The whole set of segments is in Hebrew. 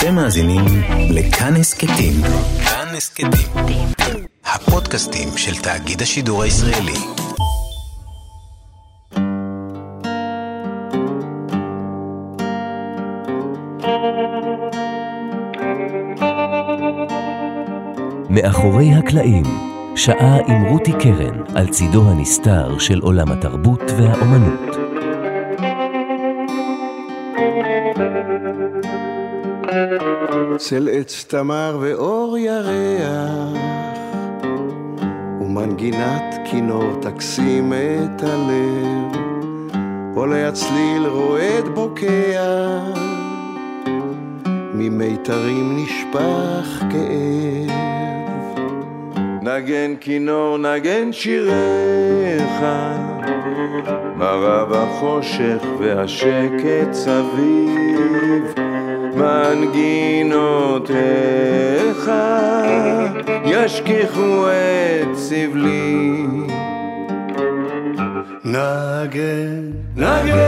אתם מאזינים לכאן הסכתים. כאן הסכתים. הפודקאסטים של תאגיד השידור הישראלי. מאחורי הקלעים, שעה עם רותי קרן על צידו הנסתר של עולם התרבות והאומנות. צל עץ תמר ואור ירח, ומנגינת כינור תקסים את הלב, עולה הצליל רועד בוקע, ממיתרים נשפך כאב. נגן כינור, נגן שיריך, מרב החושך והשקט סביב. מנגינותיך ישכיחו את סבלי. נגן, נגן,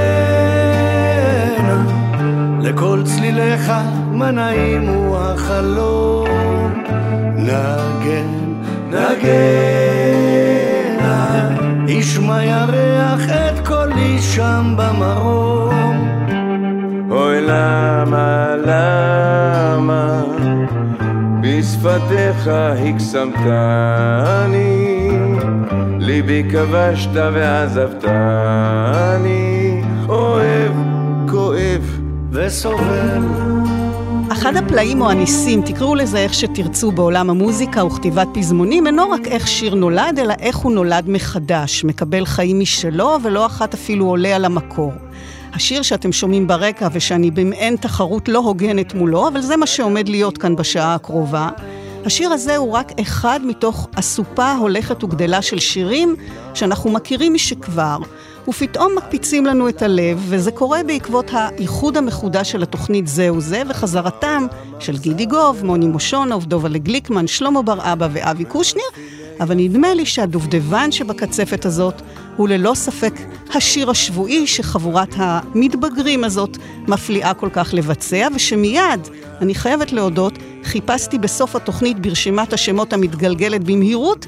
לכל צליליך מה נעים הוא החלום. נגן, נגן, ישמע ירח את קולי שם במרום. אוי למה, למה, בשפתיך הקסמתני, ליבי כבשת ועזבתני, אוהב, כואב וסובל. אחד הפלאים או הניסים, תקראו לזה איך שתרצו בעולם המוזיקה וכתיבת פזמונים, אינו רק איך שיר נולד, אלא איך הוא נולד מחדש, מקבל חיים משלו, ולא אחת אפילו עולה על המקור. השיר שאתם שומעים ברקע ושאני במעין תחרות לא הוגנת מולו, אבל זה מה שעומד להיות כאן בשעה הקרובה. השיר הזה הוא רק אחד מתוך אסופה הולכת וגדלה של שירים שאנחנו מכירים משכבר, ופתאום מקפיצים לנו את הלב, וזה קורה בעקבות האיחוד המחודש של התוכנית זהו זה, וחזרתם של גידי גוב, מוני מושונוב, דובלה גליקמן, שלמה בר אבא ואבי קושניר, אבל נדמה לי שהדובדבן שבקצפת הזאת הוא ללא ספק השיר השבועי שחבורת המתבגרים הזאת מפליאה כל כך לבצע, ושמיד, אני חייבת להודות, חיפשתי בסוף התוכנית ברשימת השמות המתגלגלת במהירות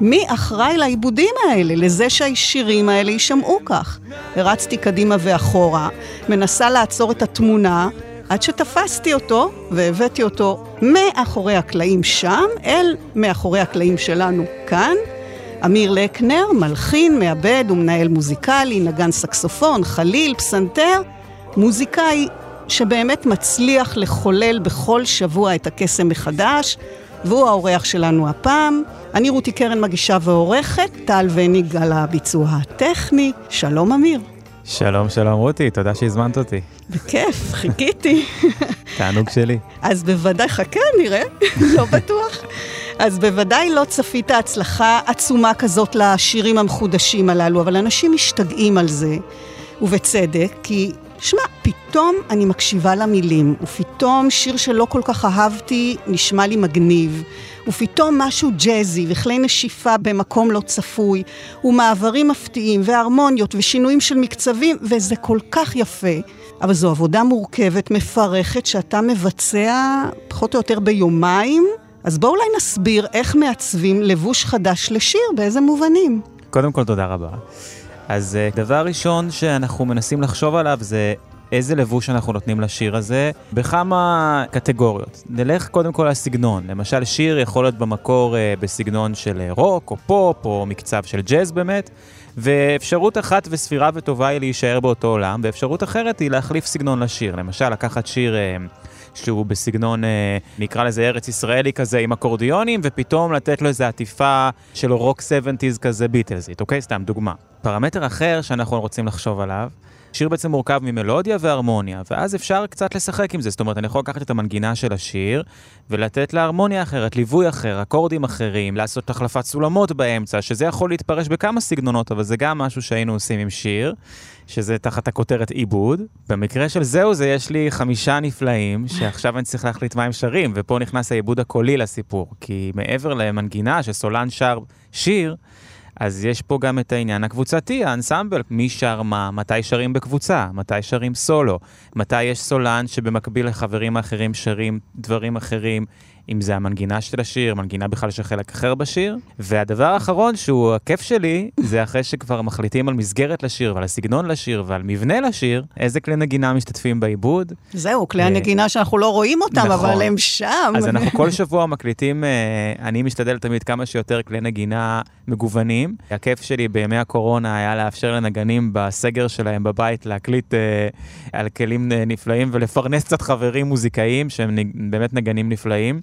מי אחראי לעיבודים האלה, לזה שהשירים האלה יישמעו כך. הרצתי קדימה ואחורה, מנסה לעצור את התמונה, עד שתפסתי אותו והבאתי אותו מאחורי הקלעים שם אל מאחורי הקלעים שלנו כאן. אמיר לקנר, מלחין, מעבד ומנהל מוזיקלי, נגן סקסופון, חליל, פסנתר, מוזיקאי שבאמת מצליח לחולל בכל שבוע את הקסם מחדש, והוא האורח שלנו הפעם. אני רותי קרן מגישה ועורכת, טל וניג על הביצוע הטכני. שלום אמיר. שלום, שלום רותי, תודה שהזמנת אותי. בכיף, חיכיתי. תענוג שלי. אז בוודאי, חכה, נראה, לא בטוח. אז בוודאי לא צפית הצלחה עצומה כזאת לשירים המחודשים הללו, אבל אנשים משתגעים על זה, ובצדק, כי, שמע, פתאום אני מקשיבה למילים, ופתאום שיר שלא כל כך אהבתי נשמע לי מגניב, ופתאום משהו ג'אזי וכלי נשיפה במקום לא צפוי, ומעברים מפתיעים, והרמוניות, ושינויים של מקצבים, וזה כל כך יפה. אבל זו עבודה מורכבת, מפרכת, שאתה מבצע פחות או יותר ביומיים. אז בואו אולי נסביר איך מעצבים לבוש חדש לשיר, באיזה מובנים. קודם כל, תודה רבה. אז אה, דבר ראשון שאנחנו מנסים לחשוב עליו זה איזה לבוש אנחנו נותנים לשיר הזה בכמה קטגוריות. נלך קודם כל לסגנון. למשל, שיר יכול להיות במקור אה, בסגנון של אה, רוק או פופ או מקצב של ג'אז באמת, ואפשרות אחת וסבירה וטובה היא להישאר באותו עולם, ואפשרות אחרת היא להחליף סגנון לשיר. למשל, לקחת שיר... שהוא בסגנון, אה, נקרא לזה ארץ ישראלי כזה, עם אקורדיונים, ופתאום לתת לו איזו עטיפה של רוק 70's כזה ביטלזית, אוקיי? סתם דוגמה. פרמטר אחר שאנחנו רוצים לחשוב עליו, שיר בעצם מורכב ממלודיה והרמוניה, ואז אפשר קצת לשחק עם זה. זאת אומרת, אני יכול לקחת את המנגינה של השיר ולתת לה הרמוניה אחרת, ליווי אחר, אקורדים אחרים, לעשות החלפת סולמות באמצע, שזה יכול להתפרש בכמה סגנונות, אבל זה גם משהו שהיינו עושים עם שיר, שזה תחת הכותרת עיבוד. במקרה של זהו זה, יש לי חמישה נפלאים, שעכשיו אני צריך להחליט מה הם שרים, ופה נכנס העיבוד הקולי לסיפור, כי מעבר למנגינה שסולן שר שיר, אז יש פה גם את העניין הקבוצתי, האנסמבל, מי שר מה, מתי שרים בקבוצה, מתי שרים סולו, מתי יש סולן שבמקביל לחברים האחרים שרים דברים אחרים, אם זה המנגינה של השיר, מנגינה בכלל של חלק אחר בשיר. והדבר האחרון שהוא הכיף שלי, זה אחרי שכבר מחליטים על מסגרת לשיר ועל הסגנון לשיר ועל מבנה לשיר, איזה כלי נגינה משתתפים בעיבוד. זהו, כלי הנגינה שאנחנו לא רואים אותם, נכון. אבל הם שם. אז אנחנו כל שבוע מקליטים, אה, אני משתדל תמיד כמה שיותר כלי נגינה מגוונים. הכיף שלי בימי הקורונה היה לאפשר לנגנים בסגר שלהם בבית להקליט אה, על כלים אה, נפלאים ולפרנס קצת חברים מוזיקאים שהם באמת נגנים נפלאים.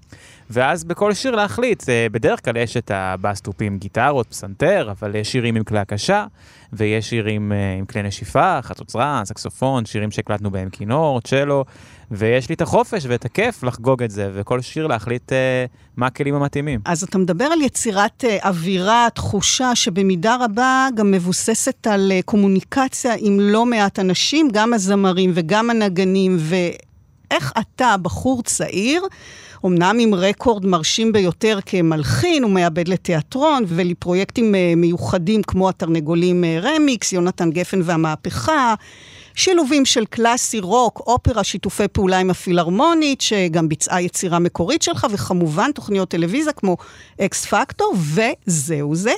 ואז בכל שיר להחליט, אה, בדרך כלל יש את הבאסטופים גיטרות, פסנתר, אבל יש שירים עם כלי הקשה, ויש שירים אה, עם כלי נשיפה, חצוצרה, סקסופון, שירים שהקלטנו בהם כינור, צ'לו, ויש לי את החופש ואת הכיף לחגוג את זה, וכל שיר להחליט אה, מה הכלים המתאימים. אז אתה מדבר על יצירת אווירה, תחושה שבמידה רבה גם מבוססת על קומוניקציה עם לא מעט אנשים, גם הזמרים וגם הנגנים, ואיך אתה, בחור צעיר, אמנם עם רקורד מרשים ביותר כמלחין ומעבד לתיאטרון ולפרויקטים אה, מיוחדים כמו התרנגולים אה, רמיקס, יונתן גפן והמהפכה, שילובים של קלאסי, רוק, אופרה, שיתופי פעולה עם הפילהרמונית, שגם ביצעה יצירה מקורית שלך, וכמובן תוכניות טלוויזיה כמו אקס פקטור, וזהו זה.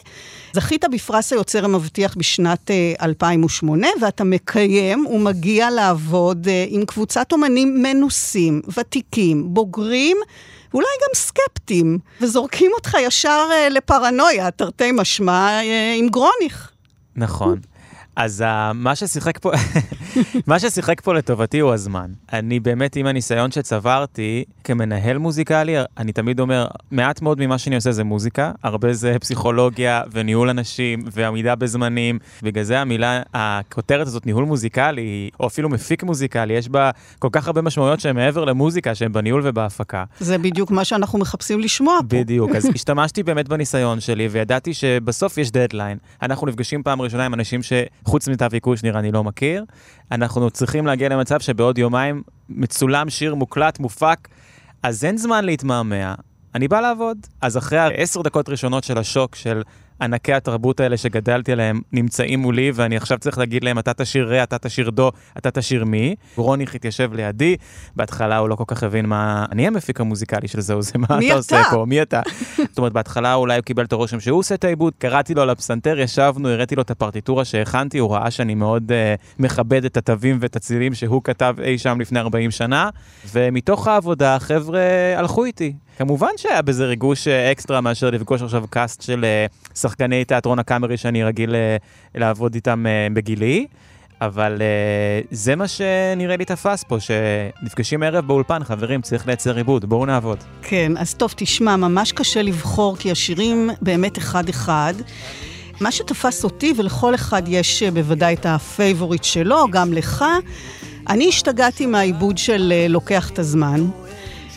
זכית בפרס היוצר המבטיח בשנת אה, 2008, ואתה מקיים ומגיע לעבוד אה, עם קבוצת אומנים מנוסים, ותיקים, בוגרים, ואולי גם סקפטיים, וזורקים אותך ישר אה, לפרנויה, תרתי משמע, אה, עם גרוניך. נכון. אז uh, מה ששיחק פה, מה ששיחק פה לטובתי הוא הזמן. אני באמת, עם הניסיון שצברתי כמנהל מוזיקלי, אני תמיד אומר, מעט מאוד ממה שאני עושה זה מוזיקה, הרבה זה פסיכולוגיה וניהול אנשים ועמידה בזמנים. בגלל זה המילה, הכותרת הזאת, ניהול מוזיקלי, או אפילו מפיק מוזיקלי, יש בה כל כך הרבה משמעויות שהן מעבר למוזיקה, שהן בניהול ובהפקה. זה בדיוק מה שאנחנו מחפשים לשמוע פה. בדיוק, אז השתמשתי באמת בניסיון שלי, וידעתי שבסוף יש דדליין. אנחנו נפגשים פעם ראשונה עם אנשים שחוץ מתו עיקוש נראה אני לא מכיר. אנחנו צריכים להגיע למצב שבעוד יומיים מצולם שיר מוקלט, מופק, אז אין זמן להתמהמה. אני בא לעבוד. אז אחרי העשר דקות ראשונות של השוק של ענקי התרבות האלה שגדלתי עליהם נמצאים מולי, ואני עכשיו צריך להגיד להם, אתה תשאיר רה, אתה תשאיר דו, אתה תשאיר מי. רוניך התיישב לידי, בהתחלה הוא לא כל כך הבין מה... אני המפיק המוזיקלי של זהו, זה מה מי אתה עושה אתה? פה, מי אתה? זאת אומרת, בהתחלה אולי הוא קיבל את הרושם שהוא עושה את העיבוד, קראתי לו על הפסנתר, ישבנו, הראיתי לו את הפרטיטורה שהכנתי, הוא ראה שאני מאוד uh, מכבד את התווים ואת הצילים שהוא כתב אי שם לפני 40 שנה, ומתוך העבודה החבר'ה הלכו איתי. כמובן שהיה בזה ריגוש אה, אקסטרה מאשר לפגוש עכשיו קאסט של אה, שחקני תיאטרון הקאמרי שאני רגיל אה, לעבוד איתם אה, בגילי. אבל אה, זה מה שנראה לי תפס פה, שנפגשים ערב באולפן, חברים, צריך לייצר עיבוד, בואו נעבוד. כן, אז טוב, תשמע, ממש קשה לבחור, כי השירים באמת אחד-אחד. מה שתפס אותי, ולכל אחד יש בוודאי את ה favorite שלו, גם לך, אני השתגעתי מהעיבוד של לוקח את הזמן.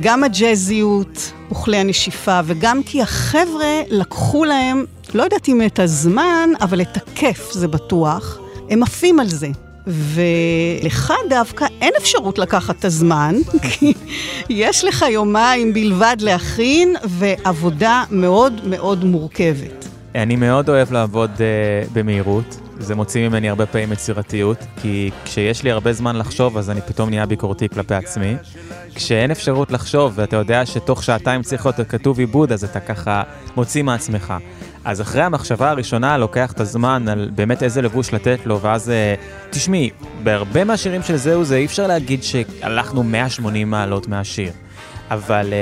גם הג'אזיות, וכלי הנשיפה, וגם כי החבר'ה לקחו להם, לא יודעת אם את הזמן, אבל את הכיף, זה בטוח. הם עפים על זה. ולך דווקא אין אפשרות לקחת את הזמן, כי יש לך יומיים בלבד להכין, ועבודה מאוד מאוד מורכבת. אני מאוד אוהב לעבוד uh, במהירות, זה מוציא ממני הרבה פעמים יצירתיות, כי כשיש לי הרבה זמן לחשוב, אז אני פתאום נהיה ביקורתי כלפי עצמי. כשאין אפשרות לחשוב, ואתה יודע שתוך שעתיים צריך להיות כתוב עיבוד, אז אתה ככה מוציא מעצמך. אז אחרי המחשבה הראשונה לוקח את הזמן על באמת איזה לבוש לתת לו, ואז אה, תשמעי, בהרבה מהשירים של זהו זה אי אפשר להגיד שהלכנו 180 מעלות מהשיר. אבל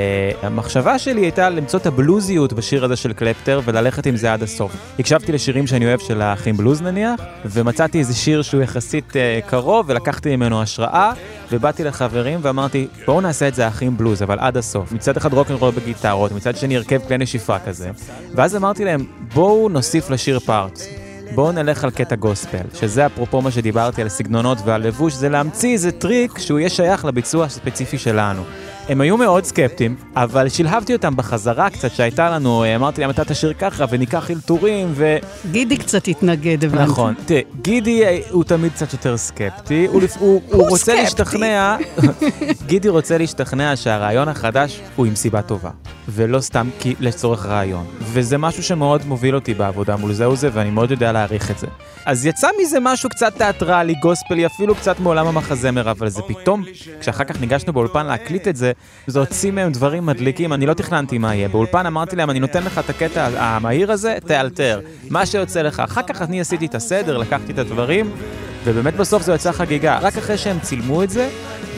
uh, המחשבה שלי הייתה למצוא את הבלוזיות בשיר הזה של קלפטר וללכת עם זה עד הסוף. הקשבתי לשירים שאני אוהב של האחים בלוז נניח, ומצאתי איזה שיר שהוא יחסית uh, קרוב ולקחתי ממנו השראה, ובאתי לחברים ואמרתי, בואו נעשה את זה האחים בלוז, אבל עד הסוף. מצד אחד רוקנרול בגיטרות, מצד שני הרכב כלי נשיפה כזה. ואז אמרתי להם, בואו נוסיף לשיר parts. בואו נלך על קטע גוספל, שזה אפרופו מה שדיברתי על סגנונות ועל לבוש, זה להמציא איזה טריק שהוא יהיה שייך לביצוע הספציפי שלנו. הם היו מאוד סקפטיים, אבל שלהבתי אותם בחזרה קצת שהייתה לנו, אמרתי להם, אתה תשיר ככה וניקח אלתורים, ו... גידי קצת התנגד, הבנתי. נכון. תראה, גידי אה, הוא תמיד קצת יותר סקפטי, הוא, הוא הוא רוצה סקפטי. להשתכנע, גידי רוצה להשתכנע שהרעיון החדש הוא עם סיבה טובה, ולא סתם כי לצורך רעיון. וזה משהו שמאוד מוביל אותי בעבודה מול זה וזה, ואני מאוד יודע להעריך את זה. אז יצא מזה משהו קצת תיאטרלי, גוספלי, אפילו קצת מעולם המחזמר, אבל זה פתאום, כשאחר כך ניגשנו באולפן להקליט את זה, זה הוציא מהם דברים מדליקים, אני לא תכננתי מה יהיה. באולפן אמרתי להם, אני נותן לך את הקטע המהיר הזה, תאלתר. מה שיוצא לך. אחר כך אני עשיתי את הסדר, לקחתי את הדברים, ובאמת בסוף זה יצא חגיגה. רק אחרי שהם צילמו את זה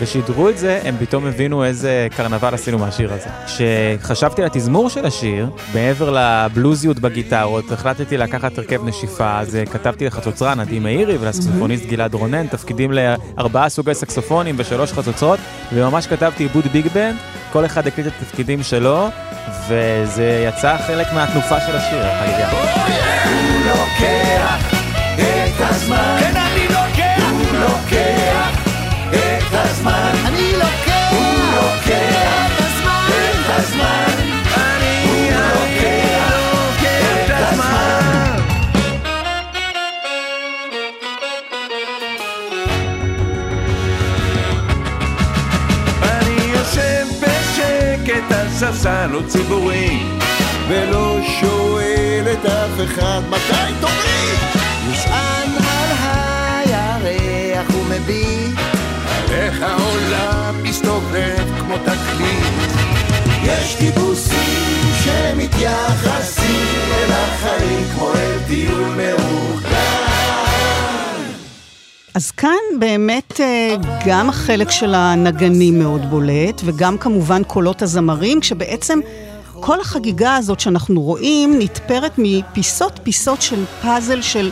ושידרו את זה, הם פתאום הבינו איזה קרנבל עשינו מהשיר הזה. כשחשבתי על התזמור של השיר, מעבר לבלוזיות בגיטרות, החלטתי לקחת הרכב נשיפה, אז אה, כתבתי לחצוצרן עדי מאירי ולסקסופוניסט גלעד רונן, תפקידים לארבעה סוגי סקסופונים ושלוש חצוצרות, וממש כתבתי עיבוד ביג בנד, כל אחד הקליט את התפקידים שלו, וזה יצא חלק מהתנופה של השיר, החגיגה. ספסל לא ציבורי ולא שואל את אף אחד מתי תורי נשען על הירח ומביט. איך העולם מסתובב כמו תקליט. יש טיפוסים שמתייחסים אל החיים כמו אל טיול מאורגן אז כאן באמת אה, גם החלק של הנגנים מאוד בולט, וגם כמובן קולות הזמרים, כשבעצם כל החגיגה הזאת שאנחנו רואים נתפרת מפיסות פיסות של פאזל של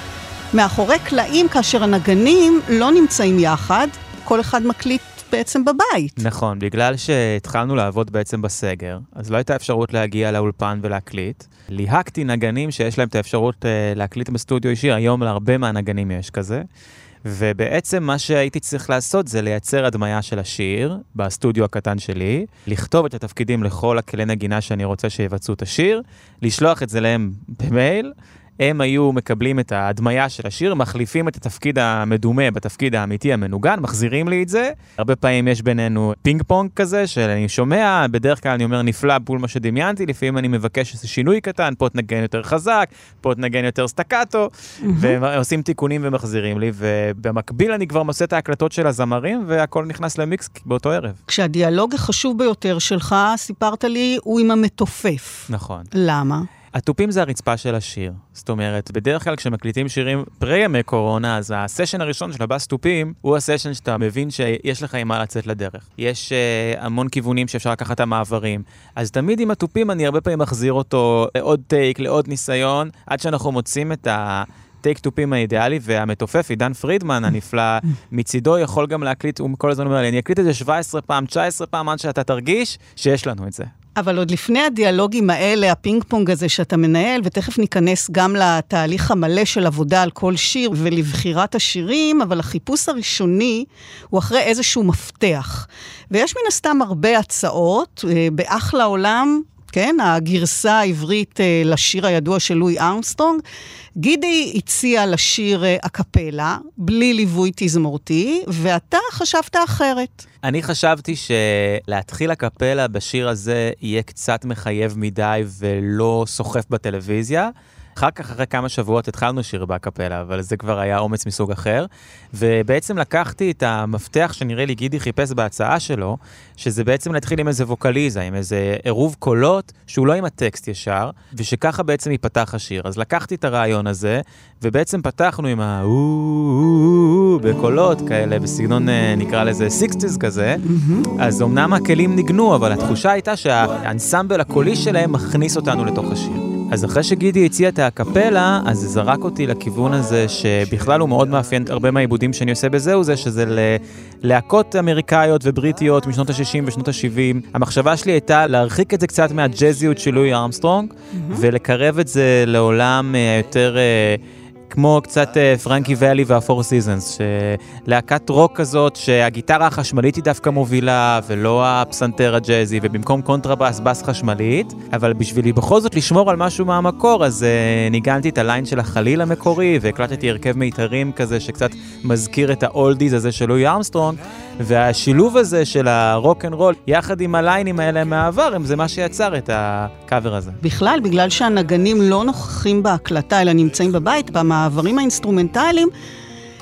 מאחורי קלעים, כאשר הנגנים לא נמצאים יחד, כל אחד מקליט בעצם בבית. נכון, בגלל שהתחלנו לעבוד בעצם בסגר, אז לא הייתה אפשרות להגיע לאולפן ולהקליט. ליהקתי נגנים שיש להם את האפשרות uh, להקליט בסטודיו ישיר, היום להרבה מהנגנים יש כזה. ובעצם מה שהייתי צריך לעשות זה לייצר הדמיה של השיר בסטודיו הקטן שלי, לכתוב את התפקידים לכל הכלי נגינה שאני רוצה שיבצעו את השיר, לשלוח את זה להם במייל. הם היו מקבלים את ההדמיה של השיר, מחליפים את התפקיד המדומה בתפקיד האמיתי המנוגן, מחזירים לי את זה. הרבה פעמים יש בינינו פינג פונג כזה, שאני שומע, בדרך כלל אני אומר נפלא בול מה שדמיינתי, לפעמים אני מבקש איזה שינוי קטן, פה תנגן יותר חזק, פה תנגן יותר סטקטו, ועושים תיקונים ומחזירים לי, ובמקביל אני כבר מוצא את ההקלטות של הזמרים, והכל נכנס למיקס באותו ערב. כשהדיאלוג החשוב ביותר שלך, סיפרת לי, הוא עם המתופף. נכון. למה? התופים זה הרצפה של השיר. זאת אומרת, בדרך כלל כשמקליטים שירים פרי ימי קורונה, אז הסשן הראשון של הבאס תופים הוא הסשן שאתה מבין שיש לך עם מה לצאת לדרך. יש uh, המון כיוונים שאפשר לקחת את המעברים. אז תמיד עם התופים אני הרבה פעמים מחזיר אותו לעוד טייק, לעוד ניסיון, עד שאנחנו מוצאים את ה... טייק תופים האידיאלי, והמתופף, עידן פרידמן הנפלא, מצידו יכול גם להקליט, הוא כל הזמן אומר לי, אני אקליט את זה 17 פעם, 19 פעם, עד שאתה תרגיש שיש לנו את זה. אבל עוד לפני הדיאלוגים האלה, הפינג פונג הזה שאתה מנהל, ותכף ניכנס גם לתהליך המלא של עבודה על כל שיר ולבחירת השירים, אבל החיפוש הראשוני הוא אחרי איזשהו מפתח. ויש מן הסתם הרבה הצעות, אה, באחלה עולם, כן, הגרסה העברית אה, לשיר הידוע של לואי ארמסטרונג. גידי הציע לשיר אה, אקפלה, בלי ליווי תזמורתי, ואתה חשבת אחרת. אני חשבתי שלהתחיל הקפלה בשיר הזה יהיה קצת מחייב מדי ולא סוחף בטלוויזיה. אחר כך, אחרי כמה שבועות, התחלנו שיר בקפלה, אבל זה כבר היה אומץ מסוג אחר. ובעצם לקחתי את המפתח שנראה לי גידי חיפש בהצעה שלו, שזה בעצם להתחיל עם איזה ווקליזה, עם איזה עירוב קולות, שהוא לא עם הטקסט ישר, ושככה בעצם ייפתח השיר. אז לקחתי את הרעיון הזה, ובעצם פתחנו עם ה... בקולות כאלה, בסגנון, אה, נקרא לזה sixties כזה. אז אמנם הכלים ניגנו, אבל התחושה הייתה שהאנסמבל הקולי שלהם מכניס אותנו לתוך השיר. אז אחרי שגידי הציע את האקפלה, אז זה זרק אותי לכיוון הזה, שבכלל הוא מאוד מאפיין הרבה מהעיבודים שאני עושה בזהו זה, שזה ללהקות אמריקאיות ובריטיות משנות ה-60 ושנות ה-70. המחשבה שלי הייתה להרחיק את זה קצת מהג'אזיות של לואי ארמסטרונג, ולקרב את זה לעולם אה, יותר... כמו קצת אה, פרנקי ואלי והפור סיזנס, שלהקת רוק כזאת שהגיטרה החשמלית היא דווקא מובילה ולא הפסנתר הג'אזי, ובמקום קונטרבאס בס חשמלית, אבל בשבילי בכל זאת לשמור על משהו מהמקור, אז אה, ניגנתי את ה line של החליל המקורי, והקלטתי הרכב מיתרים כזה שקצת מזכיר את ה oldies הזה של לואי ארמסטרונג, והשילוב הזה של הרוק אנד רול, יחד עם הליינים האלה מהעבר, זה מה שיצר את הקאבר הזה. בכלל, בגלל שהנגנים לא נוכחים בהקלטה, אלא נמצאים בבית, במעברים האינסטרומנטליים,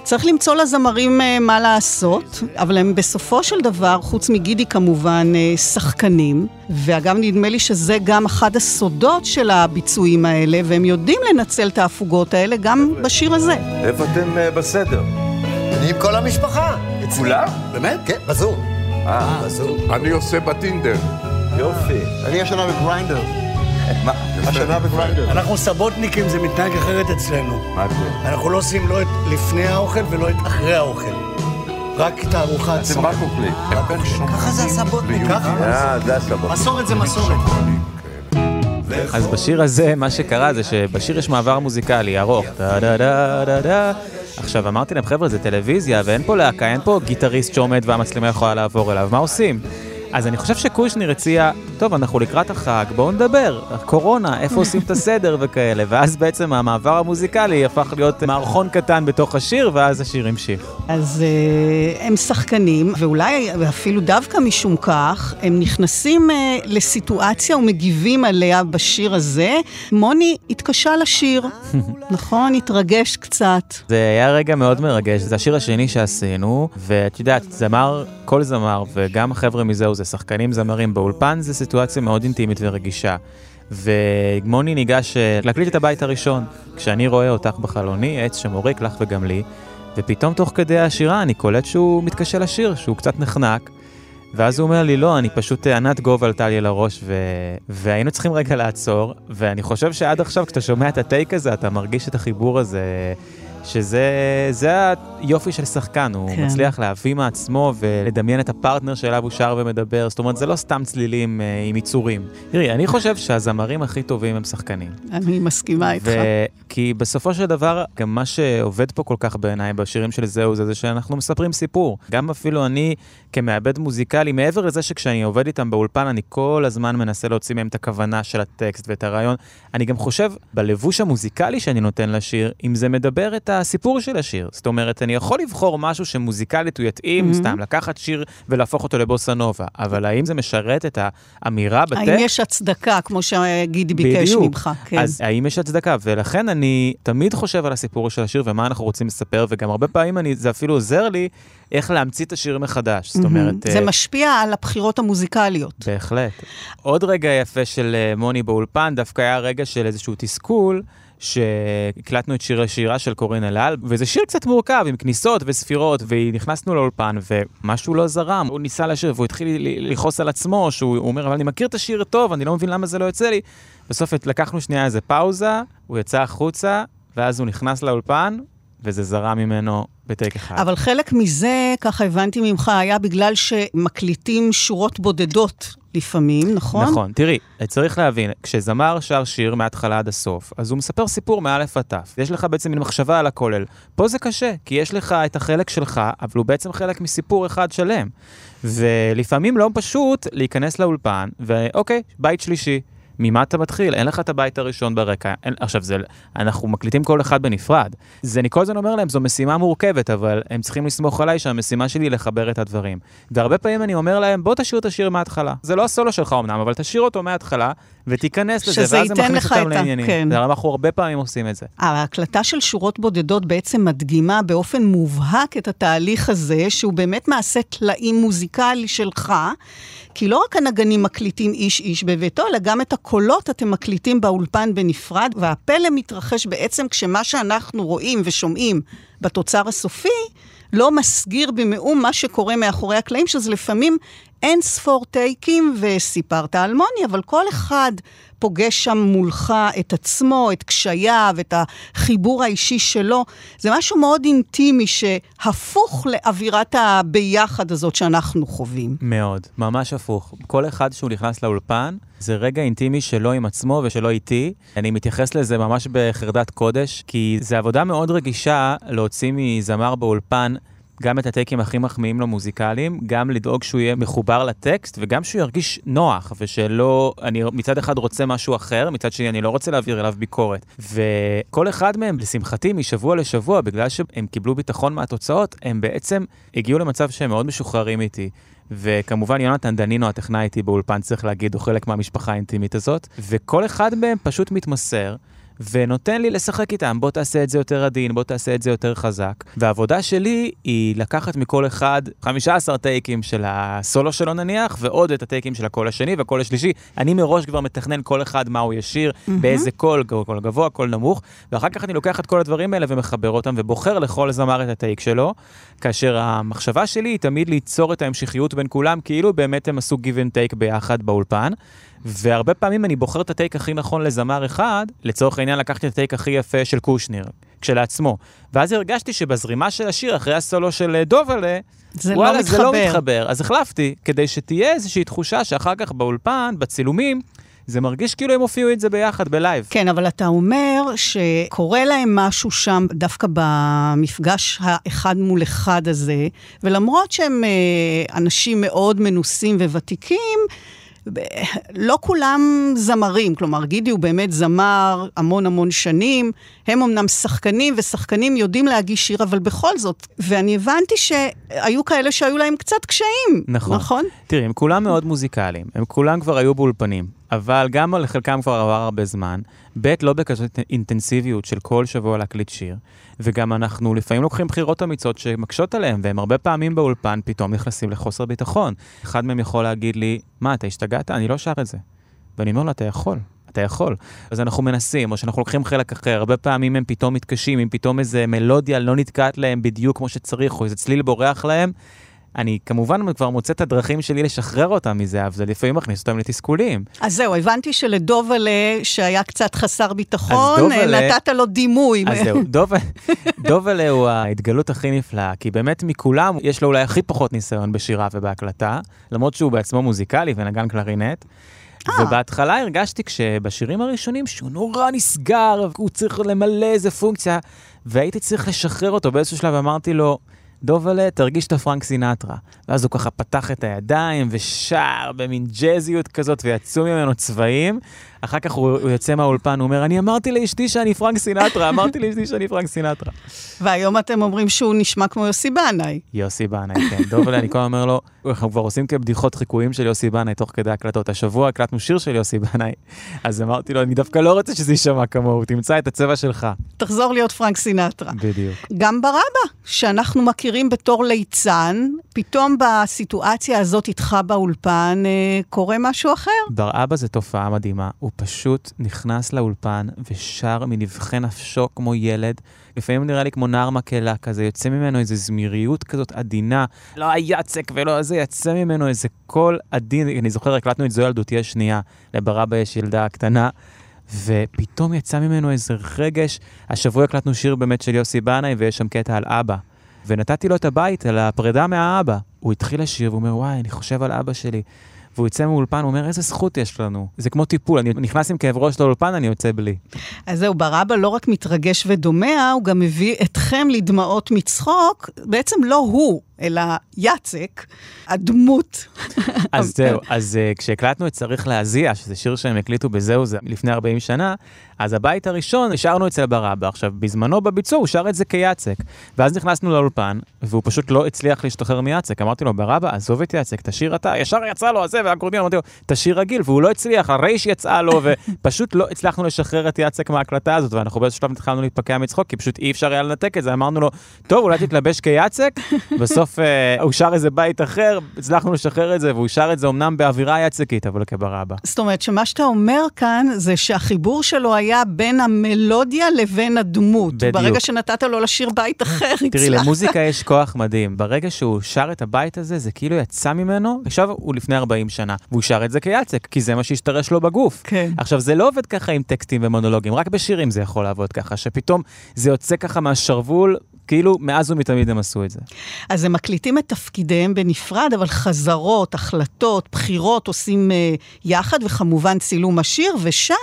צריך למצוא לזמרים uh, מה לעשות, אבל הם בסופו של דבר, חוץ מגידי כמובן, uh, שחקנים. ואגב, נדמה לי שזה גם אחד הסודות של הביצועים האלה, והם יודעים לנצל את ההפוגות האלה גם בשיר הזה. איפה אתם uh, בסדר? אני עם כל המשפחה. כולם? באמת? כן, בזום. אה, בזום. אני עושה בטינדר. יופי. אני השנה בגריינדר. מה? השנה בגריינדר. אנחנו סבותניקים, זה מתנהג אחרת אצלנו. מה זה? אנחנו לא עושים לא את לפני האוכל ולא את אחרי האוכל. רק את הארוחה אתם עצמה. רק אוכלים. ככה זה הסבותניק. ככה. אה, זה הסבבה. מסורת זה מסורת. אז בשיר הזה, מה שקרה זה שבשיר יש מעבר מוזיקלי ארוך. דה דה דה דה דה. עכשיו, אמרתי להם, חבר'ה, זה טלוויזיה, ואין פה להקה, אין פה גיטריסט שעומד והמצלמה יכולה לעבור אליו, מה עושים? אז אני חושב שקושניר הציע, טוב, אנחנו לקראת החג, בואו נדבר, הקורונה, איפה עושים את הסדר וכאלה, ואז בעצם המעבר המוזיקלי הפך להיות מערכון קטן בתוך השיר, ואז השיר המשיך. אז uh, הם שחקנים, ואולי אפילו דווקא משום כך, הם נכנסים uh, לסיטואציה ומגיבים עליה בשיר הזה. מוני התקשה לשיר, נכון? התרגש קצת. זה היה רגע מאוד מרגש, זה השיר השני שעשינו, ואת יודעת, זמר, כל זמר, וגם החבר'ה מזהו, זה שחקנים זמרים באולפן, זה סיטואציה מאוד אינטימית ורגישה. ומוני ניגש אה, להקליט את הבית הראשון, כשאני רואה אותך בחלוני, עץ שמורק לך וגם לי, ופתאום תוך כדי השירה אני קולט שהוא מתקשה לשיר, שהוא קצת נחנק. ואז הוא אומר לי, לא, אני פשוט, אה, ענת גוב עלתה לי על הראש, ו... והיינו צריכים רגע לעצור, ואני חושב שעד עכשיו, כשאתה שומע את הטייק הזה, אתה מרגיש את החיבור הזה, שזה זה היופי של שחקן, הוא כן. מצליח להביא מעצמו ולדמיין את הפרטנר שאליו הוא שר ומדבר, זאת אומרת, זה לא סתם צלילים אה, עם יצורים. תראי, אני חושב שהזמרים הכי טובים הם שחקנים. אני מסכימה איתך. כי בסופו של דבר, גם מה שעובד פה כל כך בעיניי בשירים של זהו, זה זה שאנחנו מספרים סיפור. גם אפילו אני, כמעבד מוזיקלי, מעבר לזה שכשאני עובד איתם באולפן, אני כל הזמן מנסה להוציא מהם את הכוונה של הטקסט ואת הרעיון. אני גם חושב, בלבוש המוזיקלי שאני נותן לשיר, אם זה מדבר את הסיפור של השיר. זאת אומרת, אני יכול לבחור משהו שמוזיקלית הוא יתאים, Mhm. סתם לקחת שיר ולהפוך אותו לבוסה נובה, אבל האם זה משרת את האמירה בטקסט? האם יש הצדקה, כמו שגידי ביקש בדיוק. ממך? כן. אז האם יש הצדקה? ולכן אני תמיד חושב על הסיפור של השיר ומה אנחנו רוצים לספר, וגם הרבה פעמים אני, זה אפילו עוזר לי איך להמציא את השיר מחדש. זאת אומרת... זה אה, משפיע על הבחירות המוזיקליות. בהחלט. עוד רגע יפה של אה, מוני באולפן, דווקא היה רגע של איזשהו תסכול. שהקלטנו את שיר השירה של קורין אלעל, וזה שיר קצת מורכב, עם כניסות וספירות, ונכנסנו לאולפן, ומשהו לא זרם. הוא ניסה לשיר, והוא התחיל לכעוס על עצמו, שהוא הוא אומר, אבל אני מכיר את השיר טוב, אני לא מבין למה זה לא יוצא לי. בסוף לקחנו שנייה איזה פאוזה, הוא יצא החוצה, ואז הוא נכנס לאולפן, וזה זרם ממנו בטייק אחד. אבל חלק מזה, ככה הבנתי ממך, היה בגלל שמקליטים שורות בודדות לפעמים, נכון? נכון. תראי, צריך להבין, כשזמר שר שיר מההתחלה עד הסוף, אז הוא מספר סיפור מאלף עד תף. יש לך בעצם מין מחשבה על הכולל. פה זה קשה, כי יש לך את החלק שלך, אבל הוא בעצם חלק מסיפור אחד שלם. ולפעמים לא פשוט להיכנס לאולפן, ואוקיי, בית שלישי. ממה אתה מתחיל? אין לך את הבית הראשון ברקע. אין, עכשיו, זה, אנחנו מקליטים כל אחד בנפרד. זה, אני כל הזמן אומר להם, זו משימה מורכבת, אבל הם צריכים לסמוך עליי שהמשימה שלי היא לחבר את הדברים. והרבה פעמים אני אומר להם, בוא תשאיר את השיר מההתחלה. זה לא הסולו שלך אמנם, אבל תשאיר אותו מההתחלה, ותיכנס לזה, ואז זה מכניס אותם את לעניינים. כן. אנחנו הרבה פעמים עושים את זה. ההקלטה של שורות בודדות בעצם מדגימה באופן מובהק את התהליך הזה, שהוא באמת מעשה טלאים מוזיקלי שלך, כי לא רק הנגנים מקליטים איש-איש בביתו, אלא גם את הקולות אתם מקליטים באולפן בנפרד, והפלא מתרחש בעצם כשמה שאנחנו רואים ושומעים בתוצר הסופי, לא מסגיר במאום מה שקורה מאחורי הקלעים, שזה לפעמים אין ספור טייקים, וסיפרת על מוני, אבל כל אחד פוגש שם מולך את עצמו, את קשייו, את החיבור האישי שלו. זה משהו מאוד אינטימי שהפוך לאווירת הביחד הזאת שאנחנו חווים. מאוד, ממש הפוך. כל אחד שהוא נכנס לאולפן, זה רגע אינטימי שלו עם עצמו ושלו איתי. אני מתייחס לזה ממש בחרדת קודש, כי זו עבודה מאוד רגישה להוציא מזמר באולפן גם את הטייקים הכי מחמיאים לו מוזיקליים, גם לדאוג שהוא יהיה מחובר לטקסט, וגם שהוא ירגיש נוח, ושלא, אני מצד אחד רוצה משהו אחר, מצד שני אני לא רוצה להעביר אליו ביקורת. וכל אחד מהם, לשמחתי, משבוע לשבוע, בגלל שהם קיבלו ביטחון מהתוצאות, הם בעצם הגיעו למצב שהם מאוד משוחררים איתי. וכמובן יונתן דנינו הטכנאי איתי באולפן, צריך להגיד, הוא חלק מהמשפחה האינטימית הזאת, וכל אחד מהם פשוט מתמסר. ונותן לי לשחק איתם, בוא תעשה את זה יותר עדין, בוא תעשה את זה יותר חזק. והעבודה שלי היא לקחת מכל אחד 15 טייקים של הסולו שלו נניח, ועוד את הטייקים של הקול השני והקול השלישי. אני מראש כבר מתכנן כל אחד מה הוא ישיר, mm-hmm. באיזה קול, קול גבוה, קול נמוך, ואחר כך אני לוקח את כל הדברים האלה ומחבר אותם, ובוחר לכל זמר את הטייק שלו, כאשר המחשבה שלי היא תמיד ליצור את ההמשכיות בין כולם, כאילו באמת הם עשו give and take ביחד באולפן. והרבה פעמים אני בוחר את הטייק הכי נכון לזמר אחד, לצורך העניין לקחתי את הטייק הכי יפה של קושניר, כשלעצמו. ואז הרגשתי שבזרימה של השיר, אחרי הסולו של אה, דובלה, זה וואלה, לא זה לא מתחבר. מתחבר. אז החלפתי, כדי שתהיה איזושהי תחושה שאחר כך באולפן, בצילומים, זה מרגיש כאילו הם הופיעו את זה ביחד, בלייב. כן, אבל אתה אומר שקורה להם משהו שם, דווקא במפגש האחד מול אחד הזה, ולמרות שהם אה, אנשים מאוד מנוסים וותיקים, לא כולם זמרים, כלומר, גידי הוא באמת זמר המון המון שנים, הם אמנם שחקנים, ושחקנים יודעים להגיש שיר, אבל בכל זאת, ואני הבנתי שהיו כאלה שהיו להם קצת קשיים, נכון. נכון? תראי, הם כולם מאוד מוזיקליים, הם כולם כבר היו באולפנים, אבל גם לחלקם כבר עבר הרבה זמן, ב', לא בכזאת אינטנסיביות של כל שבוע להקליט שיר, וגם אנחנו לפעמים לוקחים בחירות אמיצות שמקשות עליהם, והם הרבה פעמים באולפן פתאום נכנסים לחוסר ביטחון. אחד מהם יכול להגיד לי, מה, אתה השתגעת? אני לא שר את זה. ואני אומר לו, אתה יכול. אתה יכול. אז אנחנו מנסים, או שאנחנו לוקחים חלק אחר, הרבה פעמים הם פתאום מתקשים, אם פתאום איזה מלודיה לא נתקעת להם בדיוק כמו שצריך, או איזה צליל בורח להם, אני כמובן כבר מוצא את הדרכים שלי לשחרר אותם מזה, אבל זה לפעמים מכניס אותם לתסכולים. אז זהו, הבנתי שלדובלה, שהיה קצת חסר ביטחון, דובלה- נתת לו דימוי. אז זהו, דוב- דובלה הוא ההתגלות הכי נפלאה, כי באמת מכולם יש לו אולי הכי פחות ניסיון בשירה ובהקלטה, למרות שהוא בעצמו מוזיקלי ונגן קלרינט. ובהתחלה הרגשתי כשבשירים הראשונים שהוא נורא נסגר, הוא צריך למלא איזה פונקציה, והייתי צריך לשחרר אותו באיזשהו שלב, אמרתי לו, דובלה, תרגיש את הפרנק סינטרה. ואז הוא ככה פתח את הידיים ושר במין ג'אזיות כזאת, ויצאו ממנו צבעים. אחר כך הוא, הוא יוצא מהאולפן, הוא אומר, אני אמרתי לאשתי שאני פרנק סינטרה, אמרתי לאשתי שאני פרנק סינטרה. והיום אתם אומרים שהוא נשמע כמו יוסי בנאי. יוסי בנאי, כן. דובלה, אני כל הזמן אומר לו, אנחנו כבר עושים כבדיחות חיקויים של יוסי בנאי תוך כדי הקלטות. השבוע הקלטנו שיר של יוסי בנאי, אז אמרתי לו, אני דווקא לא רוצה שזה יישמע כמוהו, תמצא את הצבע שלך. תחזור להיות פרנק סינטרה. בדיוק. גם ברבא, שאנחנו מכירים בתור ליצן, פתאום בסיטואציה הזאת איתך באולפן אה, קורה משהו אחר. בר אבא זה תופעה מדהימה, הוא פשוט נכנס לאולפן ושר מנבחי נפשו כמו ילד. לפעמים נראה לי כמו נער מקהלה כזה, יוצא ממנו איזו זמיריות כזאת עדינה. לא היצק ולא זה, יצא ממנו איזה קול עדין. אני זוכר, הקלטנו את זו ילדותי השנייה, לבר אבא יש ילדה קטנה. ופתאום יצא ממנו איזה רגש. השבוע הקלטנו שיר באמת של יוסי בנאי, ויש שם קטע על אבא. ונתתי לו את הבית על הפרידה מהאבא. הוא התחיל לשיר, והוא אומר, וואי, אני חושב על אבא שלי. והוא יוצא מאולפן, הוא אומר, איזה זכות יש לנו. זה כמו טיפול, אני נכנס עם כאב ראש לאולפן, אני יוצא בלי. אז זהו, ברבא לא רק מתרגש ודומע, הוא גם מביא אתכם לדמעות מצחוק, בעצם לא הוא, אלא יצק, הדמות. אז זהו, אז uh, כשהקלטנו את צריך להזיע, שזה שיר שהם הקליטו בזהו זה לפני 40 שנה, אז הבית הראשון השארנו אצל ברבא. עכשיו, בזמנו בביצוע הוא שר את זה כיצק. ואז נכנסנו לאולפן, והוא פשוט לא הצליח להשתחרר מיצק. אמרתי לו, ברבא, עזוב את יצק, תשאיר אתה. ישר יצא לו הזה, והאקורדיון, אמרתי לו, תשאיר רגיל, והוא לא הצליח, הרייש יצאה לו, ופשוט לא הצלחנו לשחרר את יצק מההקלטה הזאת, ואנחנו באיזשהו שלב התחלנו להתפקע מצחוק, כי פשוט אי אפשר היה לנתק את זה, אמרנו לו, טוב, אולי תתלבש כיצק, בסוף אה, הוא שר איזה בית אחר, הצלחנו לשחרר את זה, והוא שר את זה אמנם באווירה יצקית, אבל כברבא. זאת אומרת שמה שאתה אומר כאן זה שהחיבור שלו היה בין המלודיה לבין הדמות. בדיוק. ברגע שנתת לו לשיר בית אחר, הצלחת. תראי, למוזיקה יש כוח מדהים. ברגע שהוא שר את הבית הזה, זה כאילו יצא ממנו, עכשיו הוא לפני 40 שנה, והוא שר את זה כיצק, כי זה מה שהשתרש לו בגוף. כן. עכשיו, זה לא עובד ככה עם טקסטים ומונולוגים, רק בשירים זה יכול לעבוד ככה, שפתאום זה יוצא ככה מהשרוול, כאילו מאז ומתמיד הם עשו את זה. אז הם מקליטים את תפקידיהם בנפרד, אבל חזרות, החלטות, בחירות עושים uh, יחד, וכמובן צילום השיר, ושם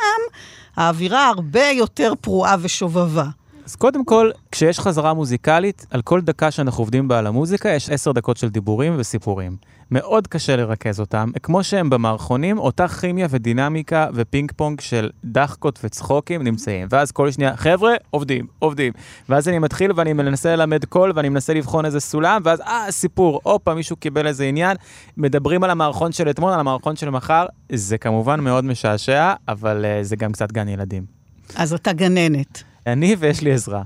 האווירה הרבה יותר פרועה ושובבה. אז קודם כל, כשיש חזרה מוזיקלית, על כל דקה שאנחנו עובדים בה על המוזיקה, יש עשר דקות של דיבורים וסיפורים. מאוד קשה לרכז אותם. כמו שהם במערכונים, אותה כימיה ודינמיקה ופינג פונג של דחקות וצחוקים נמצאים. ואז כל שנייה, חבר'ה, עובדים, עובדים. ואז אני מתחיל ואני מנסה ללמד קול ואני מנסה לבחון איזה סולם, ואז אה, סיפור, הופה, מישהו קיבל איזה עניין. מדברים על המערכון של אתמול, על המערכון של מחר. זה כמובן מאוד משעשע, אבל uh, זה גם קצת גן ילדים. אז אתה גננת. אני ויש לי עזרה.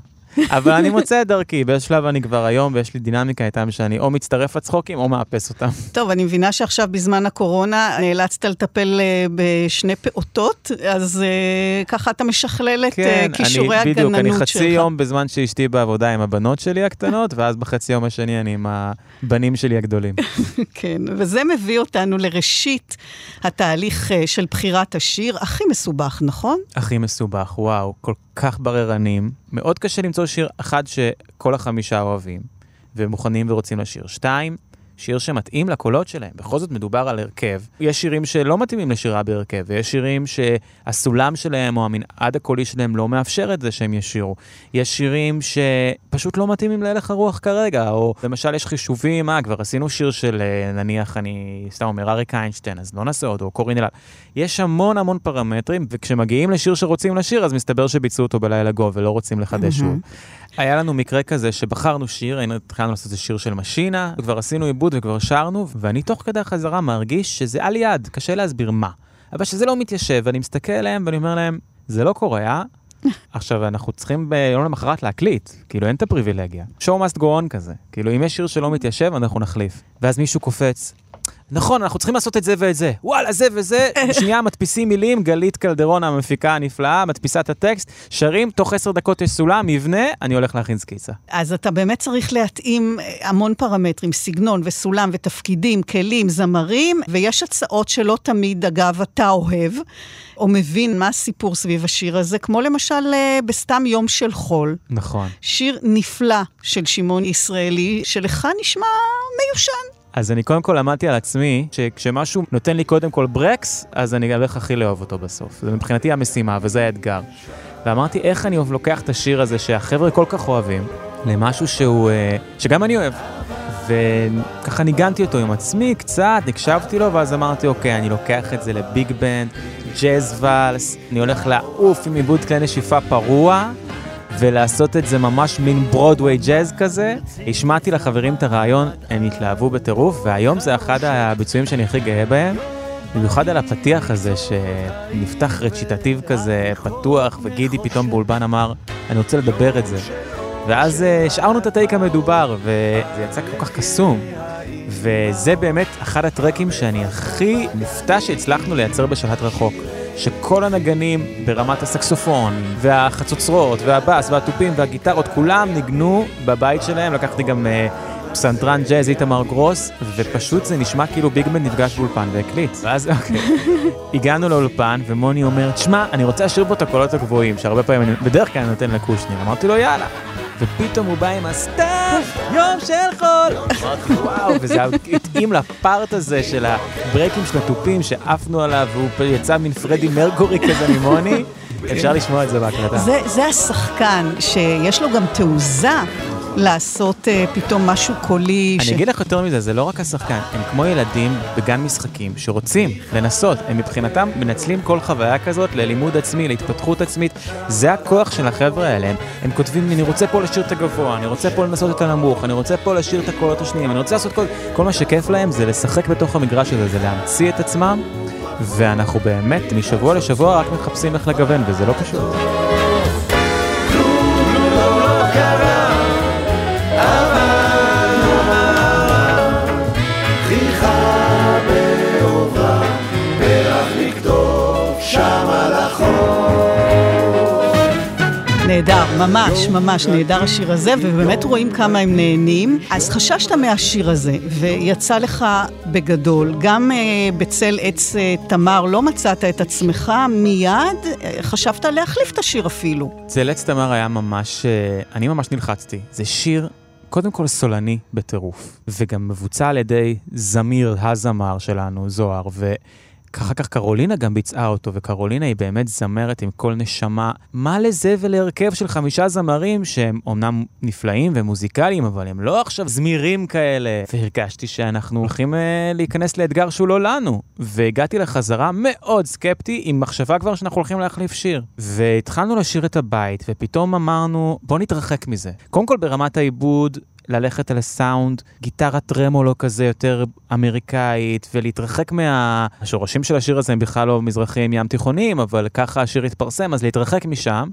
אבל אני מוצא את דרכי, באיזשהו שלב אני כבר היום, ויש לי דינמיקה איתם שאני או מצטרף לצחוקים או מאפס אותם. טוב, אני מבינה שעכשיו בזמן הקורונה נאלצת לטפל uh, בשני פעוטות, אז uh, ככה אתה משכלל את כן, uh, כישורי הגננות שלך. בדיוק, אני חצי יום בזמן שאשתי בעבודה עם הבנות שלי הקטנות, ואז בחצי יום השני אני עם הבנים שלי הגדולים. כן, וזה מביא אותנו לראשית התהליך של בחירת השיר, הכי מסובך, נכון? הכי מסובך, וואו, כל כך בררנים. מאוד קשה למצוא שיר אחד שכל החמישה אוהבים, ומוכנים ורוצים לשיר. שתיים, שיר שמתאים לקולות שלהם. בכל זאת מדובר על הרכב. יש שירים שלא מתאימים לשירה בהרכב, ויש שירים שהסולם שלהם או המנעד הקולי שלהם לא מאפשר את זה שהם ישירו. יש שירים שפשוט לא מתאימים להלך הרוח כרגע, או למשל יש חישובים, אה, כבר עשינו שיר של אה, נניח, אני סתם אומר, אריק איינשטיין, אז לא נעשה עוד, או קורין אלעד. יש המון המון פרמטרים, וכשמגיעים לשיר שרוצים לשיר, אז מסתבר שביצעו אותו בלילה גו ולא רוצים לחדש שוב. היה לנו מקרה כזה שבחרנו שיר, היינו התחלנו לעשות איזה שיר של משינה, וכבר עשינו עיבוד וכבר שרנו, ואני תוך כדי החזרה מרגיש שזה על יד, קשה להסביר מה. אבל שזה לא מתיישב, ואני מסתכל עליהם ואני אומר להם, זה לא קורה, אה? עכשיו, אנחנו צריכים ביום למחרת להקליט, כאילו אין את הפריבילגיה. show must go on כזה. כאילו, אם יש שיר שלא מתיישב, אנחנו נחליף. ואז מישהו קופץ, נכון, אנחנו צריכים לעשות את זה ואת זה. וואלה, זה וזה. שנייה, מדפיסים מילים, גלית קלדרון המפיקה הנפלאה, מדפיסה את הטקסט, שרים, תוך עשר דקות יש סולם, מבנה, אני הולך להכין סקיצה. אז אתה באמת צריך להתאים אה, המון פרמטרים, סגנון וסולם ותפקידים, כלים, זמרים, ויש הצעות שלא תמיד, אגב, אתה אוהב, או מבין מה הסיפור סביב השיר הזה, כמו למשל אה, בסתם יום של חול. נכון. שיר נפלא של שמעון ישראלי, שלך נשמע מיושן. אז אני קודם כל למדתי על עצמי, שכשמשהו נותן לי קודם כל ברקס, אז אני הולך הכי לאהוב אותו בסוף. זה מבחינתי המשימה, וזה האתגר. ואמרתי, איך אני לוקח את השיר הזה שהחבר'ה כל כך אוהבים, למשהו שהוא, אה, שגם אני אוהב. וככה ניגנתי אותו עם עצמי קצת, הקשבתי לו, ואז אמרתי, אוקיי, אני לוקח את זה לביג בנד, ג'אז ואלס, אני הולך לעוף עם עיבוד כלי נשיפה פרוע, ולעשות את זה ממש מין ברודוויי ג'אז כזה. השמעתי לחברים את הרעיון, הם התלהבו בטירוף, והיום זה אחד הביצועים שאני הכי גאה בהם. במיוחד על הפתיח הזה שנפתח רציטטיב כזה פתוח, וגידי פתאום באולבן אמר, אני רוצה לדבר את זה. ואז השארנו את הטייק המדובר, וזה יצא כל כך קסום. וזה באמת אחד הטרקים שאני הכי מופתע שהצלחנו לייצר בשלט רחוק. שכל הנגנים ברמת הסקסופון, והחצוצרות, והבאס, והתופים, והגיטרות, כולם ניגנו בבית שלהם. לקחתי גם uh, פסנתרן ג'אז איתמר גרוס, ופשוט זה נשמע כאילו ביגמן נפגש באולפן והקליט. ואז אוקיי, הגענו לאולפן, ומוני אומר, תשמע, אני רוצה להשאיר פה את הקולות הגבוהים, שהרבה פעמים, אני, בדרך כלל אני נותן לקושניר. אמרתי לו, יאללה. ופתאום הוא בא עם הסתם יום של חול. וואו, וזה התאים לפארט הזה של הברייקים של התופים שעפנו עליו, והוא יצא מין פרדי מרקורי כזה ממוני. אפשר לשמוע את זה בהקלטה. זה, זה השחקן שיש לו גם תעוזה. לעשות אה, פתאום משהו קולי. אני אגיד לך יותר מזה, זה לא רק השחקן, הם כמו ילדים בגן משחקים שרוצים לנסות, הם מבחינתם מנצלים כל חוויה כזאת ללימוד עצמי, להתפתחות עצמית. זה הכוח של החבר'ה האלה, הם, הם כותבים לי, אני רוצה פה לשיר את הגבוה, אני רוצה פה לנסות את הנמוך, אני רוצה פה לשיר את הקולות השניים, אני רוצה לעשות כל... כל מה שכיף להם זה לשחק בתוך המגרש הזה, זה להמציא את עצמם, ואנחנו באמת משבוע לשבוע רק מחפשים איך לגוון, וזה לא פשוט. נהדר, ממש, ממש נהדר השיר הזה, ובאמת רואים כמה הם נהנים. אז חששת מהשיר הזה, ויצא לך בגדול. גם אה, בצל עץ אה, תמר לא מצאת את עצמך, מיד אה, חשבת להחליף את השיר אפילו. צל עץ תמר היה ממש, אה, אני ממש נלחצתי. זה שיר, קודם כל סולני בטירוף, וגם מבוצע על ידי זמיר, הזמר שלנו, זוהר, ו... אחר כך קרולינה גם ביצעה אותו, וקרולינה היא באמת זמרת עם כל נשמה. מה לזה ולהרכב של חמישה זמרים שהם אומנם נפלאים ומוזיקליים, אבל הם לא עכשיו זמירים כאלה. והרגשתי שאנחנו הולכים אה, להיכנס לאתגר שהוא לא לנו. והגעתי לחזרה מאוד סקפטי, עם מחשבה כבר שאנחנו הולכים להחליף שיר. והתחלנו לשיר את הבית, ופתאום אמרנו, בוא נתרחק מזה. קודם כל ברמת העיבוד, ללכת על הסאונד, גיטרה טרמולו כזה יותר אמריקאית, ולהתרחק מה... השורשים של השיר הזה הם בכלל לא מזרחיים ים תיכוניים, אבל ככה השיר התפרסם, אז להתרחק משם.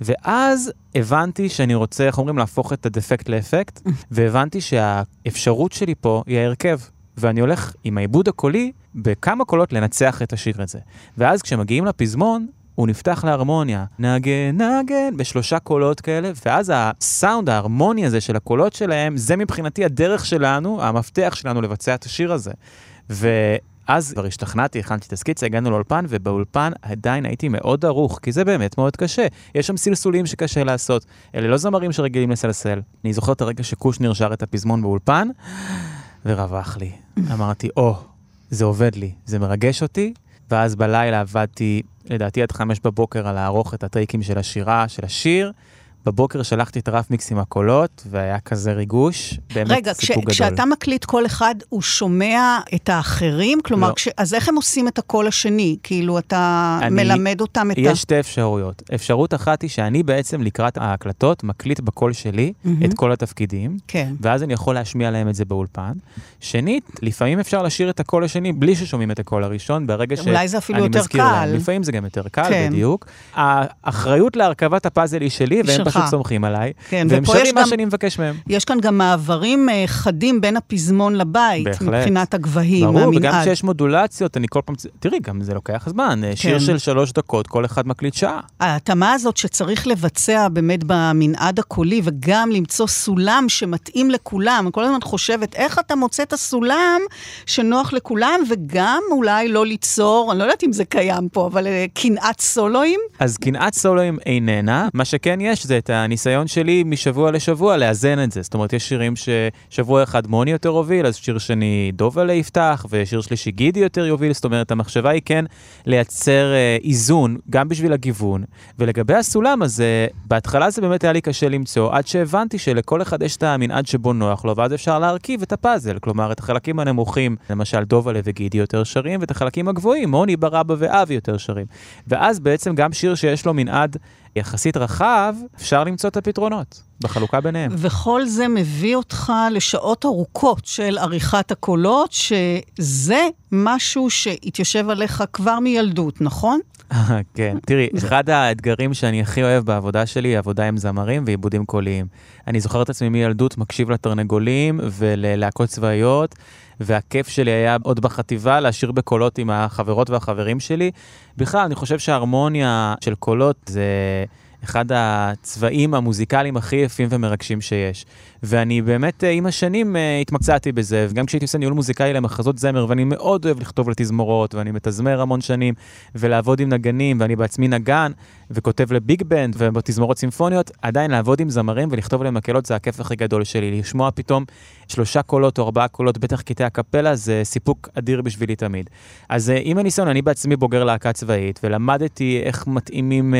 ואז הבנתי שאני רוצה, איך אומרים, להפוך את הדפקט לאפקט, והבנתי שהאפשרות שלי פה היא ההרכב. ואני הולך עם העיבוד הקולי בכמה קולות לנצח את השיר הזה. ואז כשמגיעים לפזמון, הוא נפתח להרמוניה, נגן, נגן, בשלושה קולות כאלה, ואז הסאונד ההרמוני הזה של הקולות שלהם, זה מבחינתי הדרך שלנו, המפתח שלנו לבצע את השיר הזה. ואז כבר השתכנעתי, הכנתי את הסקיצה, הגענו לאולפן, ובאולפן עדיין הייתי מאוד ערוך, כי זה באמת מאוד קשה. יש שם סלסולים שקשה לעשות, אלה לא זמרים שרגילים לסלסל. אני זוכר את הרגע שקושניר שר את הפזמון באולפן, ורווח לי. אמרתי, או, oh, זה עובד לי, זה מרגש אותי, ואז בלילה עבדתי לדעתי עד חמש בבוקר על לערוך את הטריקים של השירה, של השיר. בבוקר שלחתי את הרף מיקס עם הקולות, והיה כזה ריגוש, באמת רגע, סיפור גדול. רגע, כשאתה מקליט כל אחד, הוא שומע את האחרים? כלומר, לא. כש... אז איך הם עושים את הקול השני? כאילו, אתה אני- מלמד אותם את ה... יש שתי אפשרויות. אפשרות אחת היא שאני בעצם לקראת ההקלטות מקליט בקול שלי מהמם. את כל התפקידים, כן. ואז אני יכול להשמיע להם את זה באולפן. שנית, לפעמים אפשר לשיר את הקול השני בלי ששומעים את הקול הראשון, ברגע שאני אולי זה אפילו יותר מזכיר קל. להם. לפעמים זה גם יותר קל, כן. בדיוק. האחריות להרכבת הפאזל היא שלי, והם. פשוט סומכים עליי. כן, והם שרים מה שאני מבקש מהם. יש כאן גם מעברים אה, חדים בין הפזמון לבית, בהחלט. מבחינת הגבהים, ברור, וגם המנעד. כשיש מודולציות, אני כל פעם... תראי, גם זה לוקח זמן. שיר כן. של שלוש דקות, כל אחד מקליט שעה. ההתאמה הזאת שצריך לבצע באמת במנעד הקולי, וגם למצוא סולם שמתאים לכולם. אני כל הזמן חושבת, איך אתה מוצא את הסולם שנוח לכולם, וגם אולי לא ליצור, אני לא יודעת אם זה קיים פה, אבל אה, קנאת סולואים? אז קנאת סולואים איננה, מה שכן יש זה את הניסיון שלי משבוע לשבוע לאזן את זה. זאת אומרת, יש שירים ששבוע אחד מוני יותר הוביל, אז שיר שני דובלה יפתח, ושיר שלישי גידי יותר יוביל, זאת אומרת, המחשבה היא כן לייצר אה, איזון, גם בשביל הגיוון. ולגבי הסולם, אז אה, בהתחלה זה באמת היה לי קשה למצוא, עד שהבנתי שלכל אחד יש את המנעד שבו נוח לו, ואז אפשר להרכיב את הפאזל. כלומר, את החלקים הנמוכים, למשל דובלה וגידי יותר שרים, ואת החלקים הגבוהים, מוני, ברבא ואבי יותר שרים. ואז בעצם גם שיר שיש לו מנעד יחסית רחב, אפשר למצוא את הפתרונות בחלוקה ביניהם. וכל זה מביא אותך לשעות ארוכות של עריכת הקולות, שזה משהו שהתיישב עליך כבר מילדות, נכון? כן, תראי, אחד האתגרים שאני הכי אוהב בעבודה שלי היא עבודה עם זמרים ועיבודים קוליים. אני זוכר את עצמי מילדות מקשיב לתרנגולים וללהקות צבאיות, והכיף שלי היה עוד בחטיבה לשיר בקולות עם החברות והחברים שלי. בכלל, אני חושב שההרמוניה של קולות זה... אחד הצבעים המוזיקליים הכי יפים ומרגשים שיש. ואני באמת אה, עם השנים אה, התמקצעתי בזה, וגם כשהייתי עושה ניהול מוזיקלי למחזות זמר, ואני מאוד אוהב לכתוב לתזמורות, ואני מתזמר המון שנים, ולעבוד עם נגנים, ואני בעצמי נגן, וכותב לביג בנד ובתזמורות סימפוניות, עדיין לעבוד עם זמרים ולכתוב להם מקהלות זה הכיף הכי גדול שלי. לשמוע פתאום שלושה קולות או ארבעה קולות, בטח קטעי הקפלה, זה סיפוק אדיר בשבילי תמיד. אז אה, עם הניסיון, אני בעצמי בוגר להקה צבאית, ולמדתי איך מתאימים,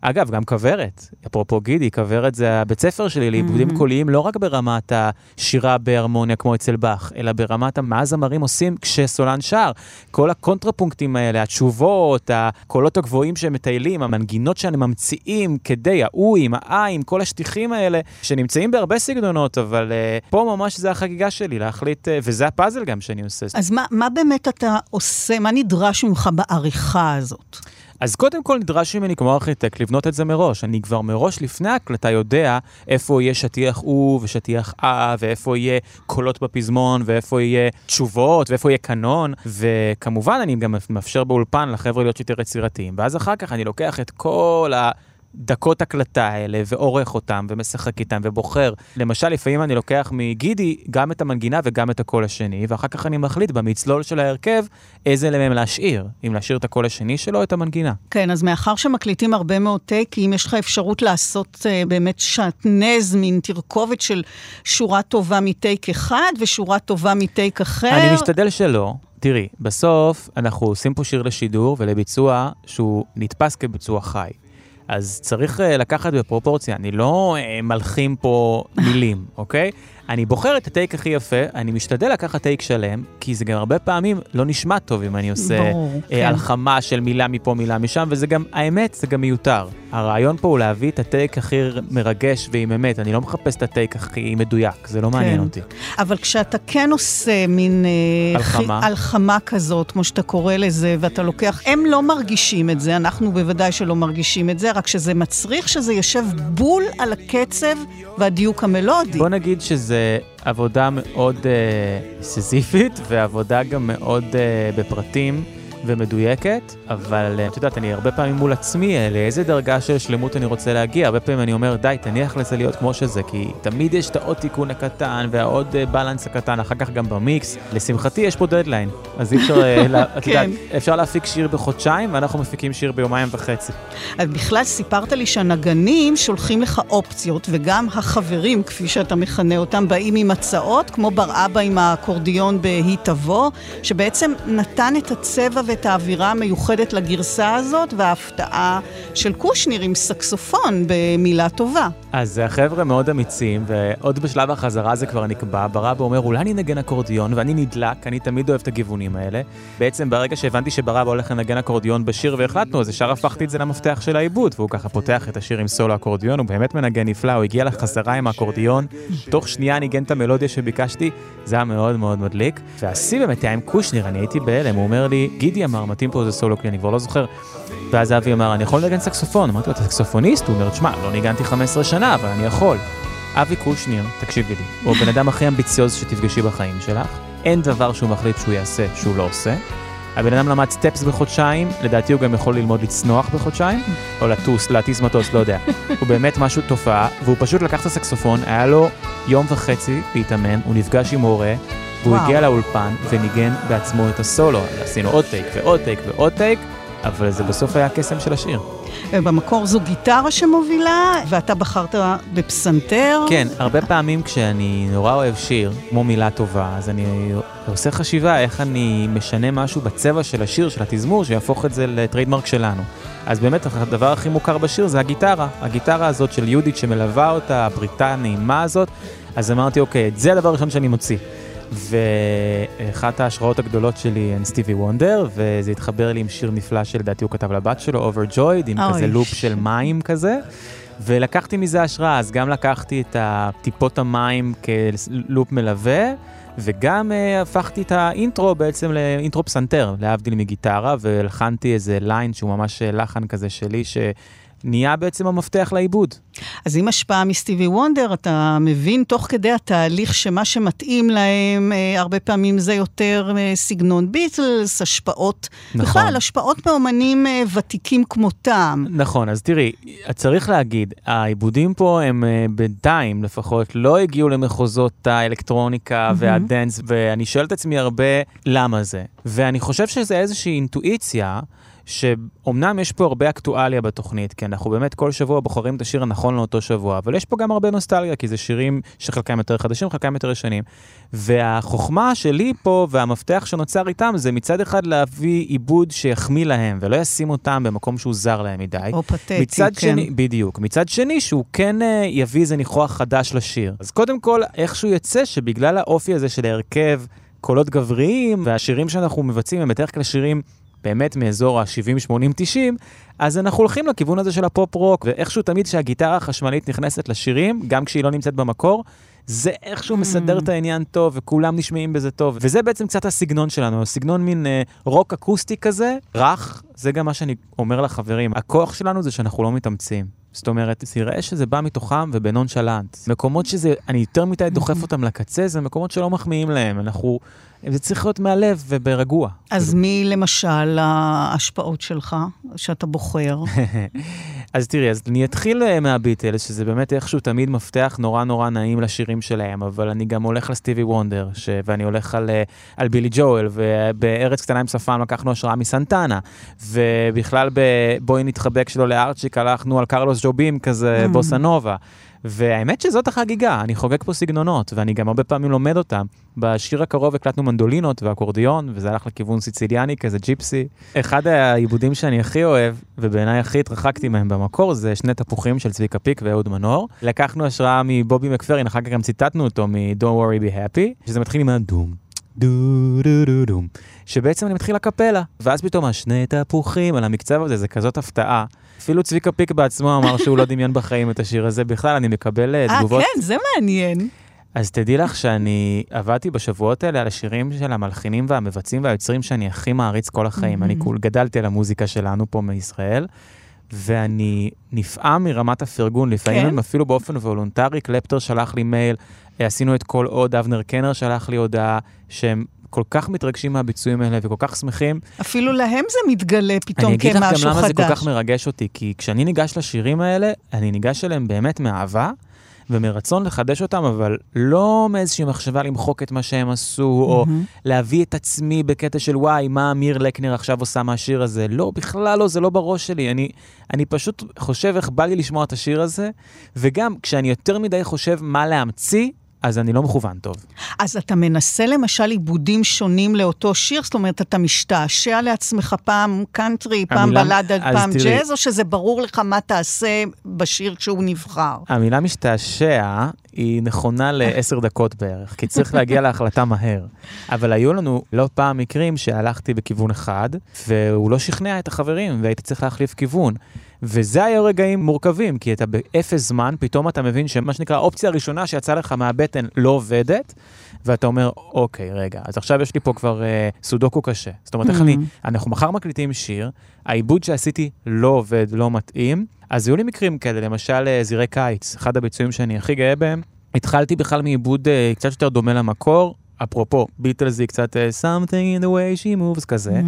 אגב, גם כוורת. אפרופו גידי, כוורת זה הבית ספר שלי לעיבודים Mhm. קוליים, לא רק ברמת השירה בהרמוניה כמו אצל באך, אלא ברמת מה הזמרים עושים כשסולן שר. כל הקונטרפונקטים האלה, התשובות, הקולות הגבוהים שהם מטיילים, המנגינות שאני ממציאים כדי, האוי עם העין, כל השטיחים האלה, שנמצאים בהרבה סגנונות, אבל uh, פה ממש זה החגיגה שלי, להחליט, uh, וזה הפאזל גם שאני עושה. אז מה, מה באמת אתה עושה, מה נדרש ממך בעריכה הזאת? אז קודם כל נדרש ממני כמו ארכיטקט לבנות את זה מראש. אני כבר מראש לפני ההקלטה יודע איפה יהיה שטיח או ושטיח אה, ואיפה יהיה קולות בפזמון, ואיפה יהיה תשובות, ואיפה יהיה קנון, וכמובן אני גם מאפשר באולפן לחבר'ה להיות יותר יצירתיים. ואז אחר כך אני לוקח את כל ה... דקות הקלטה האלה, ועורך אותם, ומשחק איתם, ובוחר. למשל, לפעמים אני לוקח מגידי גם את המנגינה וגם את הקול השני, ואחר כך אני מחליט במצלול של ההרכב איזה מהם להשאיר. אם להשאיר את הקול השני שלו, את המנגינה. כן, אז מאחר שמקליטים הרבה מאוד טייקים, יש לך אפשרות לעשות uh, באמת שעטנז, מין תרכובת של שורה טובה מטייק אחד ושורה טובה מטייק אחר. אני משתדל שלא. תראי, בסוף אנחנו עושים פה שיר לשידור ולביצוע שהוא נתפס כביצוע חי. אז צריך uh, לקחת בפרופורציה, אני לא uh, מלחים פה מילים, אוקיי? אני בוחר את הטייק הכי יפה, אני משתדל לקחת טייק שלם, כי זה גם הרבה פעמים לא נשמע טוב אם אני עושה ברור, אה, כן. הלחמה של מילה מפה, מילה משם, וזה גם, האמת, זה גם מיותר. הרעיון פה הוא להביא את הטייק הכי מרגש ועם אמת, אני לא מחפש את הטייק הכי מדויק, זה לא מעניין כן. אותי. אבל כשאתה כן עושה מין... אה, הלחמה. חי- הלחמה כזאת, כמו שאתה קורא לזה, ואתה לוקח... הם לא מרגישים את זה, אנחנו בוודאי שלא מרגישים את זה, רק שזה מצריך שזה יושב בול על הקצב והדיוק המלודי. בוא נגיד שזה עבודה מאוד uh, סיזיפית, ועבודה גם מאוד uh, בפרטים ומדויקת, אבל uh, את יודעת, אני הרבה פעמים מול עצמי, uh, לאיזה דרגה של שלמות אני רוצה להגיע. הרבה פעמים אני אומר, די, תניח לזה להיות כמו שזה, כי תמיד יש את העוד תיקון הקטן והעוד uh, בלנס הקטן, אחר כך גם במיקס. לשמחתי יש פה דדליין, אז אי אפשר, את יודעת, כן. אפשר להפיק שיר בחודשיים, ואנחנו מפיקים שיר ביומיים וחצי. אז בכלל סיפרת לי שהנגנים שולחים לך אופציות, וגם החברים, כפי שאתה מכנה אותם, באים עם הצעות, כמו בר אבא עם האקורדיון ב"היא תבוא", שבעצם נתן את הצבע ואת האווירה המיוחדת לגרסה הזאת, וההפתעה של קושניר עם סקסופון במילה טובה. אז החבר'ה מאוד אמיצים, ועוד בשלב החזרה זה כבר נקבע, ברבא אומר, אולי אני אנגן אקורדיון, ואני נדלק, אני תמיד אוהב את הגיוונים האלה. בעצם ברגע שהבנתי שברבא הולך לנגן אקורדיון בשיר והחלטנו, אז ישר הפכתי את זה למפתח של העיבוד, והוא ככה פותח את השיר עם סולו אקורדיון, הוא באמת מנגן נפלא, הוא הגיע לחזרה עם האקורדיון, תוך שנייה ניגן את המלודיה שביקשתי, זה היה מאוד מאוד מדליק. והשיא באמת היה עם קושניר, אני הייתי בהלם, הוא אומר לי, גידי אמר, מתאים פה איזה סולו, כי אני כבר לא זוכר. ואז אבי אמר, אני יכול לנגן סקסופון. אמרתי לו, אתה סקסופוניסט? הוא אומר, תשמע, לא ניגנתי 15 שנה, אבל אני יכול. אבי קושניר, תקשיבי לי, הוא הבן אדם הכי אמביציוז שתפגשי בחיים שלך. אין דבר שהוא מחליט שהוא יעשה שהוא לא עושה. הבן אדם למד סטפס בחודשיים, לדעתי הוא גם יכול ללמוד לצנוח בחודשיים, או לטוס, להטיס מטוס, לא יודע. הוא באמת משהו תופעה, והוא פשוט לקח את הסקסופון, היה לו יום וחצי להתאמן, הוא נפגש עם מורה, וואו. הגיע לאולפן וניגן בעצמו את הסולו. עשינו עוד טייק ועוד טייק ועוד טייק, אבל זה בסוף היה הקסם של השיר. במקור זו גיטרה שמובילה, ואתה בחרת בפסנתר. כן, הרבה פעמים כשאני נורא אוהב שיר, כמו מילה טובה, אז אני עושה חשיבה איך אני משנה משהו בצבע של השיר, של התזמור, שיהפוך את זה לטריידמרק שלנו. אז באמת הדבר הכי מוכר בשיר זה הגיטרה. הגיטרה הזאת של יהודית שמלווה אותה, הבריטה הנעימה הזאת. אז אמרתי, אוקיי, זה הדבר הראשון שאני מוציא. ואחת ההשראות הגדולות שלי הן סטיבי וונדר, וזה התחבר לי עם שיר נפלא שלדעתי הוא כתב לבת שלו, Overjoyed, עם אוי. כזה לופ של מים כזה. ולקחתי מזה השראה, אז גם לקחתי את טיפות המים כלופ מלווה, וגם uh, הפכתי את האינטרו בעצם לאינטרו פסנתר, להבדיל מגיטרה, והלחנתי איזה ליין שהוא ממש אה, לחן כזה שלי, שנהיה בעצם המפתח לעיבוד. אז עם השפעה מסטיבי וונדר, אתה מבין תוך כדי התהליך שמה שמתאים להם, אה, הרבה פעמים זה יותר אה, סגנון ביטלס, השפעות, נכון. בכלל, השפעות מאומנים אה, ותיקים כמותם. נכון, אז תראי, צריך להגיד, העיבודים פה הם אה, בינתיים לפחות לא הגיעו למחוזות האלקטרוניקה והדנס, ואני שואל את עצמי הרבה למה זה. ואני חושב שזה איזושהי אינטואיציה. שאומנם יש פה הרבה אקטואליה בתוכנית, כי אנחנו באמת כל שבוע בוחרים את השיר הנכון לאותו שבוע, אבל יש פה גם הרבה נוסטלגיה, כי זה שירים שחלקם יותר חדשים, חלקם יותר ישנים. והחוכמה שלי פה, והמפתח שנוצר איתם, זה מצד אחד להביא עיבוד שיחמיא להם, ולא ישים אותם במקום שהוא זר להם מדי. או פתטי, מצד כן. שני, בדיוק. מצד שני, שהוא כן אה, יביא איזה ניחוח חדש לשיר. אז קודם כל, איכשהו יצא שבגלל האופי הזה של ההרכב, קולות גבריים, והשירים שאנחנו מבצעים הם בדרך כלל שירים באמת מאזור ה-70, 80, 90, אז אנחנו הולכים לכיוון הזה של הפופ-רוק, ואיכשהו תמיד כשהגיטרה החשמלית נכנסת לשירים, גם כשהיא לא נמצאת במקור, זה איכשהו Mm. מסדר את העניין טוב, וכולם נשמעים בזה טוב. וזה בעצם קצת הסגנון שלנו, סגנון מין אה, רוק אקוסטי כזה, רך, זה גם מה שאני אומר לחברים. הכוח שלנו זה שאנחנו לא מתאמצים. זאת אומרת, זה יראה שזה בא מתוכם ובנונשלנט. מקומות שזה, אני יותר מדי דוחף אותם לקצה, זה מקומות שלא מחמיאים להם. אנחנו, זה צריך להיות מהלב וברגוע. אז מי למשל ההשפעות שלך, שאתה בוחר? אז תראי, אז אני אתחיל אה, מהביטלס, שזה באמת איכשהו תמיד מפתח נורא נורא נעים לשירים שלהם, אבל אני גם הולך לסטיבי וונדר, ש... ואני הולך על, אה, על בילי ג'ואל, ובארץ קטנה עם שפם לקחנו השראה מסנטנה, ובכלל בבואי נתחבק שלו לארצ'יק הלכנו על קרלוס ג'ובים כזה, Mm. והאמת שזאת החגיגה, אני חוגג פה סגנונות, ואני גם הרבה פעמים לומד אותם. בשיר הקרוב הקלטנו מנדולינות ואקורדיון, וזה הלך לכיוון סיציליאני, כזה ג'יפסי. אחד העיבודים שאני הכי אוהב, ובעיניי הכי התרחקתי מהם במקור, זה שני תפוחים של צביקה פיק ואהוד מנור. לקחנו השראה מבובי מקפרין, אחר כך גם ציטטנו אותו מ-Don't worry be happy, שזה מתחיל עם הדום. דו דו דו דום, שבעצם אני מתחיל הקפלה, ואז פתאום השני תפוחים על המקצב הזה, זה כזאת הפתעה. אפילו צביקה פיק בעצמו אמר שהוא לא דמיין בחיים את השיר הזה, בכלל אני מקבל אה, אה, תגובות. כן, זה מעניין. אז תדעי לך שאני עבדתי בשבועות האלה על השירים של המלחינים והמבצעים והיוצרים שאני הכי מעריץ כל החיים. אני כול גדלתי על המוזיקה שלנו פה מישראל, ואני נפעם מרמת הפרגון. לפעמים כן? הם אפילו באופן וולונטרי, קלפטר שלח לי מייל, אה, עשינו את כל עוד, אבנר קנר שלח לי הודעה, שהם כל כך מתרגשים מהביצועים האלה וכל כך שמחים. אפילו להם זה מתגלה פתאום אני אגיד לך כמשהו גם למה זה כל חדש. כך מרגש אותי, כי כשאני ניגש לשירים האלה, אני ניגש אליהם באמת מאהבה. ומרצון לחדש אותם, אבל לא מאיזושהי מחשבה למחוק את מה שהם עשו, או להביא את עצמי בקטע של וואי, מה אמיר לקנר עכשיו עושה מהשיר הזה. לא, בכלל לא, זה לא בראש שלי. אני, אני פשוט חושב איך בא לי לשמוע את השיר הזה, וגם כשאני יותר מדי חושב מה להמציא, אז אני לא מכוון טוב. אז אתה מנסה למשל עיבודים שונים לאותו שיר? זאת אומרת, אתה משתעשע לעצמך פעם קאנטרי, פעם המילה- בלדה, אז פעם תראי. ג'אז, או שזה ברור לך מה תעשה בשיר כשהוא נבחר? המילה משתעשע היא נכונה לעשר דקות בערך, כי צריך להגיע להחלטה מהר. אבל היו לנו לא פעם מקרים שהלכתי בכיוון אחד, והוא לא שכנע את החברים, והייתי צריך להחליף כיוון. וזה היה רגעים מורכבים, כי אתה באפס זמן, פתאום אתה מבין שמה שנקרא, האופציה הראשונה שיצאה לך מהבטן לא עובדת, ואתה אומר, אוקיי, רגע, אז עכשיו יש לי פה כבר אה, סודוקו קשה. זאת אומרת, איך אני, אנחנו מחר מקליטים שיר, העיבוד שעשיתי לא עובד, לא מתאים, אז היו לי מקרים כאלה, למשל אה, זירי קיץ, אחד הביצועים שאני הכי גאה בהם. התחלתי בכלל מעיבוד אה, קצת יותר דומה למקור, אפרופו, ביטלס היא קצת אה, something in the way she moves כזה,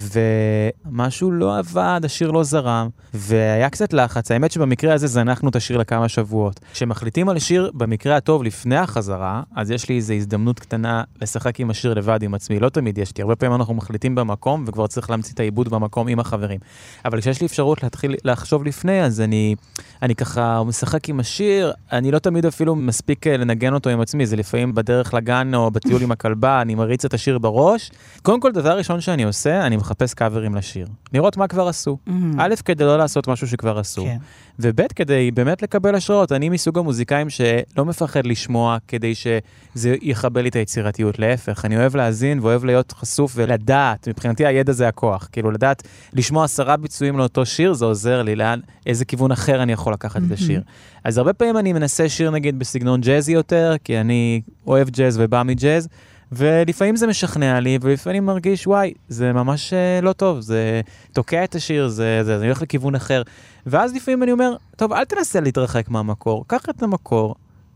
ומשהו לא עבד, השיר לא זרם, והיה קצת לחץ. האמת שבמקרה הזה זנחנו את השיר לכמה שבועות. כשמחליטים על שיר, במקרה הטוב, לפני החזרה, אז יש לי איזו הזדמנות קטנה לשחק עם השיר לבד עם עצמי. לא תמיד יש לי, הרבה פעמים אנחנו מחליטים במקום, וכבר צריך להמציא את העיבוד במקום עם החברים. אבל כשיש לי אפשרות להתחיל לחשוב לפני, אז אני, אני ככה משחק עם השיר, אני לא תמיד אפילו מספיק אה, לנגן אותו עם עצמי, זה לפעמים בדרך לגן או בטיול עם הכלבה, אני מריץ את השיר בראש. קודם כל, דבר ראשון שאני עושה, אני מחפש קאברים לשיר. לראות מה כבר עשו. א', כדי לא לעשות משהו שכבר עשו. כן. וב', כדי באמת לקבל השראות. אני מסוג המוזיקאים שלא מפחד לשמוע כדי שזה יכבל לי את היצירתיות. להפך, אני אוהב להאזין ואוהב להיות חשוף ולדעת, מבחינתי הידע זה הכוח. כאילו, לדעת, לשמוע עשרה ביצועים לאותו שיר, זה עוזר לי, לאן, איזה כיוון אחר אני יכול לקחת את השיר. אז הרבה פעמים אני מנסה שיר, נגיד, בסגנון ג'אזי יותר, כי אני אוהב ג'אז ובא מג'אז. ולפעמים זה משכנע לי, ולפעמים מרגיש, וואי, זה ממש אה, לא טוב, זה תוקע את השיר, זה, זה, זה הולך לכיוון אחר. ואז לפעמים אני אומר, טוב, אל תנסה להתרחק מהמקור, קח את המקור,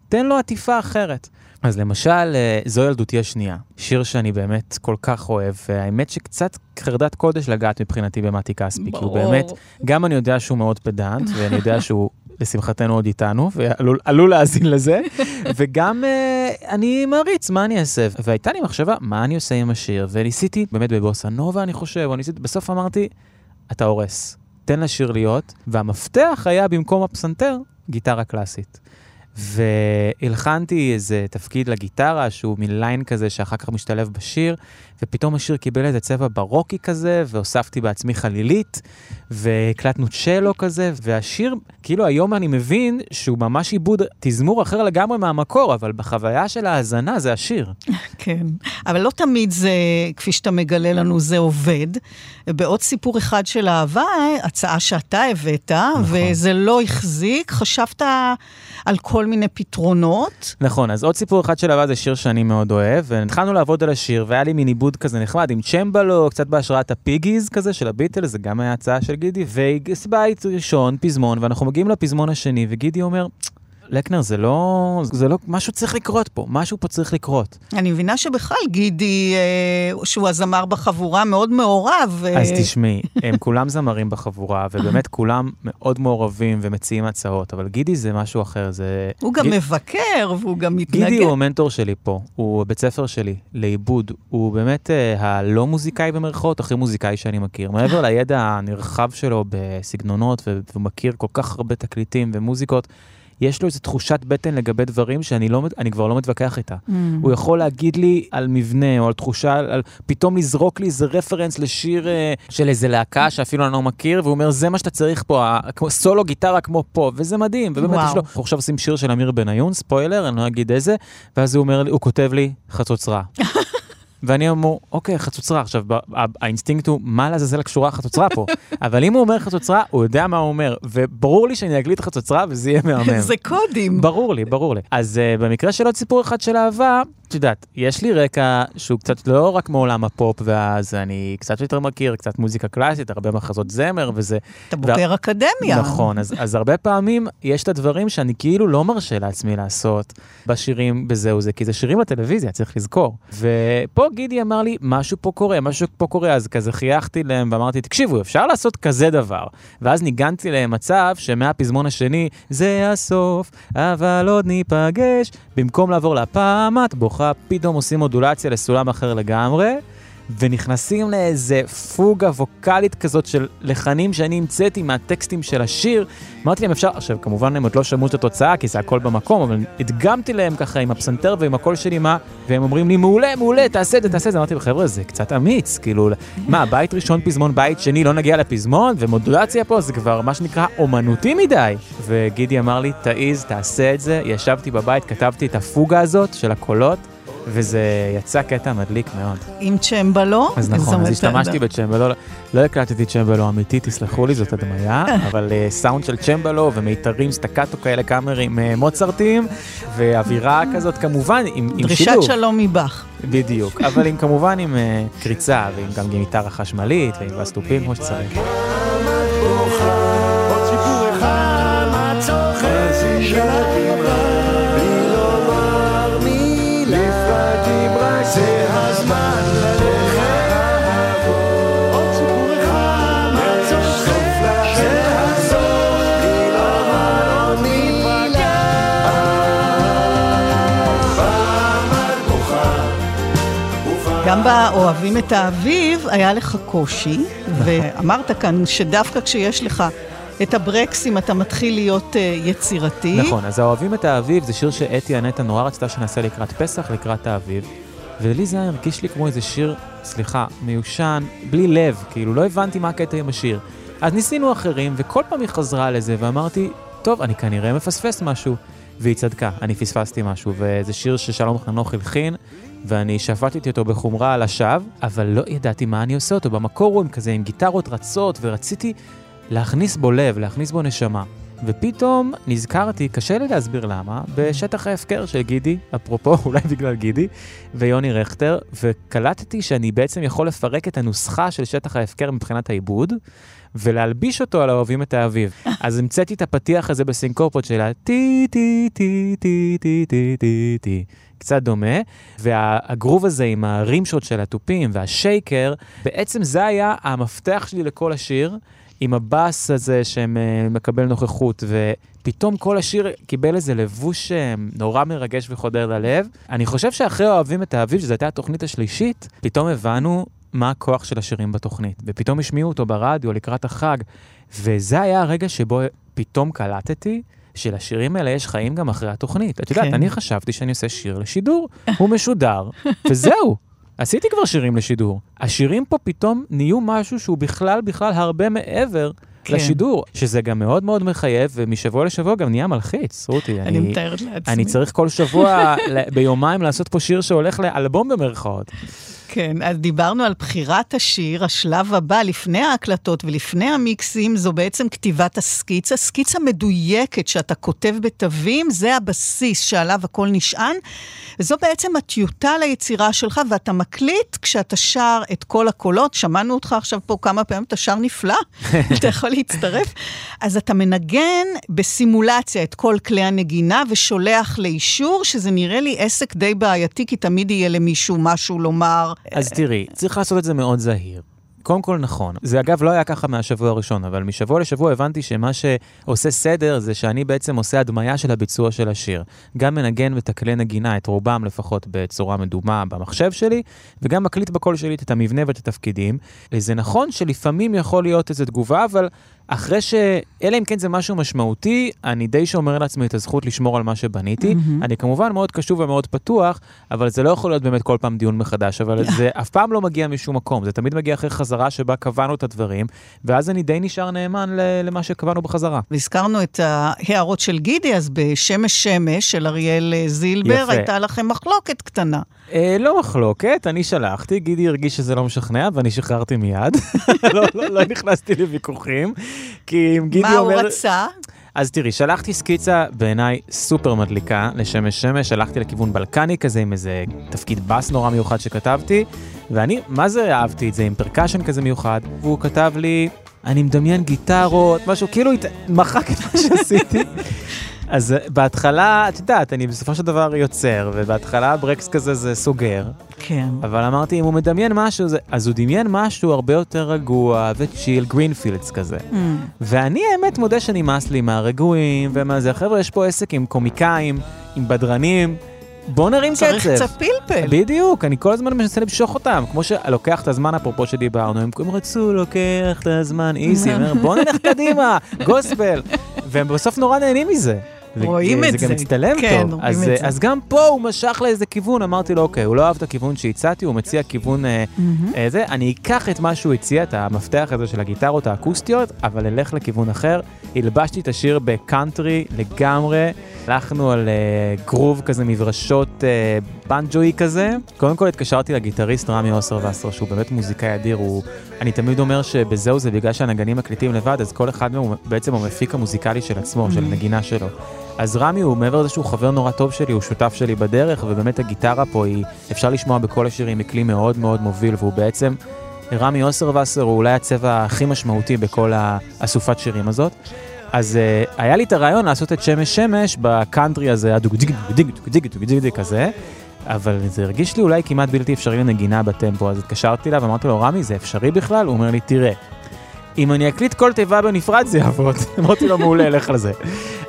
תן לו עטיפה אחרת. אז למשל, אה, זו ילדותי השנייה, שיר שאני באמת כל כך אוהב, והאמת שקצת חרדת קודש לגעת מבחינתי במתי כספי, כי הוא. באמת, גם אני יודע שהוא מאוד פדנט, ואני יודע שהוא לשמחתנו עוד איתנו, ועלול עלול להאזין לזה, וגם uh, אני מעריץ, מה אני אעשה? והייתה לי מחשבה, מה אני עושה עם השיר? וניסיתי, באמת בבוסה נובה אני חושב, או ניסיתי, בסוף אמרתי, אתה הורס. תן לשיר להיות, והמפתח היה במקום הפסנתר, גיטרה קלאסית. והלחנתי איזה תפקיד לגיטרה, שהוא מין ליין כזה שאחר כך משתלב בשיר, ופתאום השיר קיבל איזה צבע ברוקי כזה, והוספתי בעצמי חלילית, והקלטנו צ'לו כזה, והשיר, כאילו היום אני מבין שהוא ממש עיבוד תזמור אחר לגמרי מהמקור, אבל בחוויה של ההאזנה זה השיר. כן, אבל לא תמיד זה, כפי שאתה מגלה לנו, זה עובד. בעוד סיפור אחד של אהבה, הצעה שאתה הבאת, נכון. וזה לא החזיק, חשבת על כל מיני פתרונות. נכון, אז עוד סיפור אחד של אהבה זה שיר שאני מאוד אוהב, והתחלנו לעבוד על השיר, והיה לי מין עיבוד כזה נחמד עם צ'מבלו, קצת בהשראת הפיגיז כזה של הביטל, זה גם היה הצעה של גידי, ובית ראשון, פזמון, ואנחנו מגיעים לפזמון השני, וגידי אומר, לקנר, זה לא, זה לא, משהו צריך לקרות פה, משהו פה צריך לקרות. אני מבינה שבכלל גידי, אה, שהוא הזמר בחבורה, מאוד מעורב. אה... אז תשמעי, הם כולם זמרים בחבורה, ובאמת כולם מאוד מעורבים ומציעים הצעות, אבל גידי זה משהו אחר, זה... הוא גם גיד... מבקר, והוא גם מתנגד. גידי הוא המנטור שלי פה, הוא בית ספר שלי, לעיבוד. הוא באמת אה, הלא מוזיקאי במרכאות, הכי מוזיקאי שאני מכיר. מעבר לידע הנרחב שלו בסגנונות, והוא מכיר כל כך הרבה תקליטים ומוזיקות. יש לו איזו תחושת בטן לגבי דברים שאני לא, כבר לא מתווכח איתה. Mm. הוא יכול להגיד לי על מבנה או על תחושה, על, פתאום לזרוק לי איזה רפרנס לשיר uh, של איזה להקה שאפילו אני לא מכיר, והוא אומר, זה מה שאתה צריך פה, סולו גיטרה כמו פה, וזה מדהים. ובאמת יש לו, אנחנו עכשיו עושים שיר של אמיר בניון, ספוילר, אני לא אגיד איזה, ואז הוא אומר לי, הוא כותב לי, חצוצרה. ואני אומר, אוקיי, חצוצרה. עכשיו, האינסטינקט הוא, מה לעזאזל הקשורה חצוצרה פה? אבל אם הוא אומר חצוצרה, הוא יודע מה הוא אומר, וברור לי שאני אקליט חצוצרה וזה יהיה מהמם. זה קודים. ברור לי, ברור לי. אז uh, במקרה של עוד סיפור אחד של אהבה, את יודעת, יש לי רקע שהוא קצת לא רק מעולם הפופ, ואז אני קצת יותר מכיר, קצת מוזיקה קלאסית, הרבה מחזות זמר וזה. אתה בוגר ו... אקדמיה. נכון, אז, אז הרבה פעמים יש את הדברים שאני כאילו לא מרשה לעצמי לעשות בשירים בזהו זה, כי זה שירים לטלוויזיה, צריך לזכור. ופה גידי אמר לי, משהו פה קורה, משהו פה קורה, אז כזה חייכתי להם ואמרתי, תקשיבו, אפשר לעשות כזה דבר. ואז ניגנתי להם מצב שמהפזמון השני, זה הסוף, אבל עוד ניפגש, במקום לעבור לפעמת, בוכה, פתאום עושים מודולציה לסולם אחר לגמרי. ונכנסים לאיזה פוגה ווקאלית כזאת של לחנים שאני המצאתי מהטקסטים של השיר. אמרתי להם, אפשר, עכשיו כמובן הם עוד לא שמעו את התוצאה כי זה הכל במקום, אבל הדגמתי להם ככה עם הפסנתר ועם הקול שלי מה, והם אומרים לי, מעולה, מעולה, תעשה את זה, תעשה את זה. אמרתי חבר'ה, זה קצת אמיץ, כאילו, מה, בית ראשון פזמון, בית שני, לא נגיע לפזמון, ומודולציה פה זה כבר מה שנקרא אומנותי מדי. וגידי אמר לי, תעיז, תעשה את זה. ישבתי בבית, כתבתי את הפוגה הזאת של הקולות. וזה יצא קטע מדליק מאוד. עם צ'מבלו? אז נכון, אז השתמשתי בצ'מבלו, לא הקלטתי צ'מבלו אמיתי, תסלחו לי, זאת הדמיה, אבל uh, סאונד של צ'מבלו ומיתרים סטקטו כאלה קאמרים uh, מוצרטים, ואווירה כזאת כמובן עם, שילוב. דרישת שלום מבח. בדיוק, אבל עם, כמובן עם uh, קריצה ועם גם גימיטרה חשמלית ועם וסטופים כמו שצריך. גם ב"אוהבים את האביב" היה לך קושי, ואמרת כאן שדווקא כשיש לך את הברקסים אתה מתחיל להיות uh, יצירתי. נכון, אז האוהבים את האביב זה שיר שאתי הנטע נורא רצתה שנעשה לקראת פסח, לקראת האביב. ולי זה הרגיש לי כמו איזה שיר, סליחה, מיושן, בלי לב, כאילו לא הבנתי מה הקטע עם השיר. אז ניסינו אחרים, וכל פעם היא חזרה לזה, ואמרתי, טוב, אני כנראה מפספס משהו. והיא צדקה, אני פספסתי משהו, וזה שיר ששלום חנוך הלחין, ואני שפטתי אותו בחומרה על השווא, אבל לא ידעתי מה אני עושה אותו. במקור הוא עם כזה עם גיטרות רצות, ורציתי להכניס בו לב, להכניס בו נשמה. ופתאום נזכרתי, קשה לי להסביר למה, בשטח ההפקר של גידי, אפרופו, אולי בגלל גידי, ויוני רכטר, וקלטתי שאני בעצם יכול לפרק את הנוסחה של שטח ההפקר מבחינת העיבוד, ולהלביש אותו על האוהבים את האביב. אז המצאתי את הפתיח הזה בסינקופות של הטי טי טי טי טי טי טי טי. קצת דומה, והגרוב הזה עם הרימשוט של התופים והשייקר, בעצם זה היה המפתח שלי לכל השיר. עם הבאס הזה שמקבל נוכחות, ופתאום כל השיר קיבל איזה לבוש אה, נורא מרגש וחודר ללב. אני חושב שאחרי אוהבים את האביב, שזו הייתה התוכנית השלישית, פתאום הבנו מה הכוח של השירים בתוכנית. ופתאום השמיעו אותו ברדיו לקראת החג, וזה היה הרגע שבו פתאום קלטתי שלשירים האלה יש חיים גם אחרי התוכנית. את יודעת, כן. אני חשבתי שאני עושה שיר לשידור, הוא משודר, וזהו. עשיתי כבר שירים לשידור. השירים פה פתאום נהיו משהו שהוא בכלל בכלל הרבה מעבר כן. לשידור, שזה גם מאוד מאוד מחייב, ומשבוע לשבוע גם נהיה מלחיץ, רותי. אני מתארת לעצמי. אני צריך כל שבוע ביומיים לעשות פה שיר שהולך לאלבום במרכאות. כן, אז דיברנו על בחירת השיר, השלב הבא, לפני ההקלטות ולפני המיקסים, זו בעצם כתיבת הסקיצה. סקיצה מדויקת שאתה כותב בתווים, זה הבסיס שעליו הכל נשען, וזו בעצם הטיוטה ליצירה שלך, ואתה מקליט כשאתה שר את כל הקולות. שמענו אותך עכשיו פה כמה פעמים, אתה שר נפלא, אתה יכול להצטרף. אז אתה מנגן בסימולציה את כל כלי הנגינה ושולח לאישור, שזה נראה לי עסק די בעייתי, כי תמיד יהיה למישהו משהו לומר. אז תראי, צריך לעשות את זה מאוד זהיר. קודם כל נכון. זה אגב לא היה ככה מהשבוע הראשון, אבל משבוע לשבוע הבנתי שמה שעושה סדר זה שאני בעצם עושה הדמיה של הביצוע של השיר. גם מנגן הכלי נגינה, את רובם לפחות בצורה מדומה במחשב שלי, וגם מקליט בקול שלי את המבנה ואת התפקידים. זה נכון שלפעמים יכול להיות איזו תגובה, אבל אחרי ש... אלא אם כן זה משהו משמעותי, אני די שומר לעצמי את הזכות לשמור על מה שבניתי. Mm-hmm. אני כמובן מאוד קשוב ומאוד פתוח, אבל זה לא יכול להיות באמת כל פעם דיון מחדש, אבל זה אף פעם לא מגיע משום מקום, זה תמיד מגיע אחרי חזרה שבה קבענו את הדברים, ואז אני די נשאר נאמן למה שקבענו בחזרה. והזכרנו את ההערות של גידי, אז בשמש שמש של אריאל אה, זילבר, יפה. הייתה לכם מחלוקת קטנה. אה, לא מחלוקת, אני שלחתי, גידי הרגיש שזה לא משכנע, ואני שחררתי מיד. לא, לא, לא נכנסתי לוויכוחים, כי אם גידי מה הוא אומר... רצה? אז תראי, שלחתי סקיצה בעיניי סופר מדליקה לשמש שמש, שלחתי לכיוון בלקני כזה עם איזה תפקיד בס נורא מיוחד שכתבתי, ואני, מה זה אהבתי את זה, עם פרקשן כזה מיוחד, והוא כתב לי, אני מדמיין גיטרות, משהו, כאילו מחק את מה שעשיתי. אז אה, בהתחלה, את יודעת, אני בסופו של דבר יוצר, ובהתחלה ברקס כזה זה סוגר, כן. אבל אמרתי, אם הוא מדמיין משהו, זה... אז הוא דמיין משהו הרבה יותר רגוע ו chill, Greenfields כזה. Mm. ואני האמת מודה שנמאס לי מהרגועים ומה זה. חבר'ה, יש פה עסק עם קומיקאים, עם בדרנים. בואו נרים קצב. צריך קצת פלפל. בדיוק, אני כל הזמן מנסה למשוך אותם, כמו שלוקח את הזמן, אפרופו שדיברנו, הם הם רצו לוקח את הזמן easy, בואו נלך קדימה, גוספל, והם בסוף נורא נהנים מזה. רואים את זה גם זה. מצטלם כן, טוב. רואים אז, את אה, זה. אז גם פה הוא משך לאיזה כיוון, אמרתי לו, אוקיי, הוא לא אהב את הכיוון שהצעתי, הוא מציע כיוון אה, אה, זה, אני אקח את מה שהוא הציע, את המפתח הזה של הגיטרות האקוסטיות, אבל אלך לכיוון אחר. הלבשתי את השיר בקאנטרי לגמרי, הלכנו על אה, גרוב כזה מברשות אה, בנג'וי כזה. קודם כל התקשרתי לגיטריסט רמי אוסר וסר, שהוא באמת מוזיקאי אדיר, הוא... אני תמיד אומר שבזהו זה בגלל שהנגנים מקליטים לבד, אז כל אחד מהם הוא בעצם המפיק המוזיקלי של עצמו, של נגינה שלו. אז רמי הוא מעבר לזה שהוא חבר נורא טוב שלי, הוא שותף שלי בדרך, ובאמת הגיטרה פה היא, אפשר לשמוע בכל השירים, היא כלי מאוד מאוד מוביל, והוא בעצם, רמי אוסרווסר הוא אולי הצבע הכי משמעותי בכל האסופת שירים הזאת. אז uh, היה לי את הרעיון לעשות את שמש שמש בקאנטרי הזה, הדוגדיג דוגדיג דוגדיג דוגדיג כזה, אבל זה הרגיש לי אולי כמעט בלתי אפשרי לנגינה בטמפו, אז התקשרתי אליו ואמרתי לו, רמי, זה אפשרי בכלל? הוא אומר לי, תראה, אם אני אקליט כל תיבה בנפרד זה יעבוד. אמרתי לו, מעולה, לך על זה.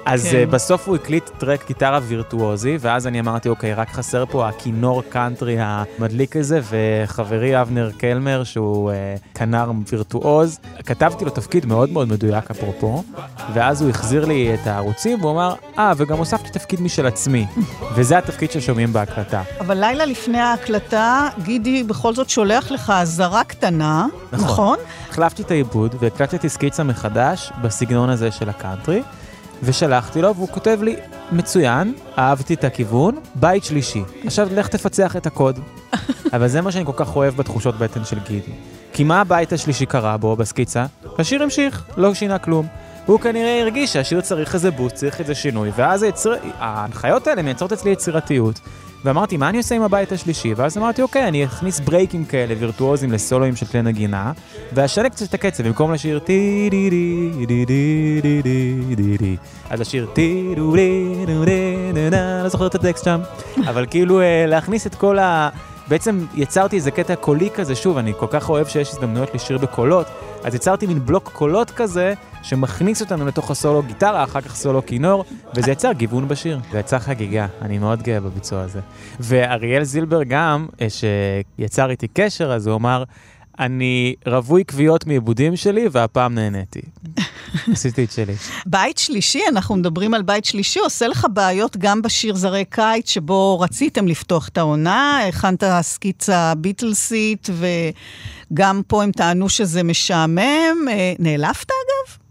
אז כן. כן. בסוף הוא הקליט טרק גיטרה וירטואוזי, ואז אני אמרתי, אוקיי, רק חסר פה הכינור קאנטרי המדליק הזה, וחברי אבנר קלמר, שהוא אה, כנר וירטואוז, כתבתי לו תפקיד מאוד מאוד מדויק אפרופו, ואז הוא החזיר לי את הערוצים, והוא אמר, אה, וגם הוספתי תפקיד משל עצמי, וזה התפקיד ששומעים בהקלטה. אבל לילה לפני ההקלטה, גידי בכל זאת שולח לך אזהרה קטנה, נכון. נכון? החלפתי את העיבוד והקלטתי סקיצה מחדש בסגנון הזה של הקאנטרי, ושלחתי לו, והוא כותב לי, מצוין, אהבתי את הכיוון, בית שלישי. עכשיו לך תפצח את הקוד. אבל זה מה שאני כל כך אוהב בתחושות בטן של גידי. כי מה הבית השלישי קרה בו בסקיצה? השיר המשיך, לא שינה כלום. הוא כנראה הרגיש שהשיר צריך איזה בוסט, צריך איזה שינוי, ואז היצר... ההנחיות האלה מייצרות אצלי יצירתיות. ואמרתי, מה אני עושה עם הבית השלישי? ואז אמרתי, אוקיי, אני אכניס ברייקים כאלה וירטואוזים לסולואים של כלי נגינה, ואשלג קצת את הקצב, במקום לשיר טי די די די די די די די די. אז לשיר טי דו די דו די די די, לא זוכר את הטקסט שם, אבל כאילו אה, להכניס את כל ה... בעצם יצרתי איזה קטע קולי כזה, שוב, אני כל כך אוהב שיש הזדמנויות לשיר בקולות, אז יצרתי מין בלוק קולות כזה, שמכניס אותנו לתוך הסולו גיטרה, אחר כך סולו כינור, וזה יצר גיוון בשיר. זה יצר חגיגה, אני מאוד גאה בביצוע הזה. ואריאל זילבר גם, אה, שיצר איתי קשר, אז הוא אמר, אני רווי קביעות מעיבודים שלי, והפעם נהניתי. עשיתי את שלי. בית שלישי, אנחנו מדברים על בית שלישי, עושה לך בעיות גם בשיר זרי קיץ, שבו רציתם לפתוח את העונה, הכנת סקיצה ביטלסית, וגם פה הם טענו שזה משעמם. אה, נעלבת אגב?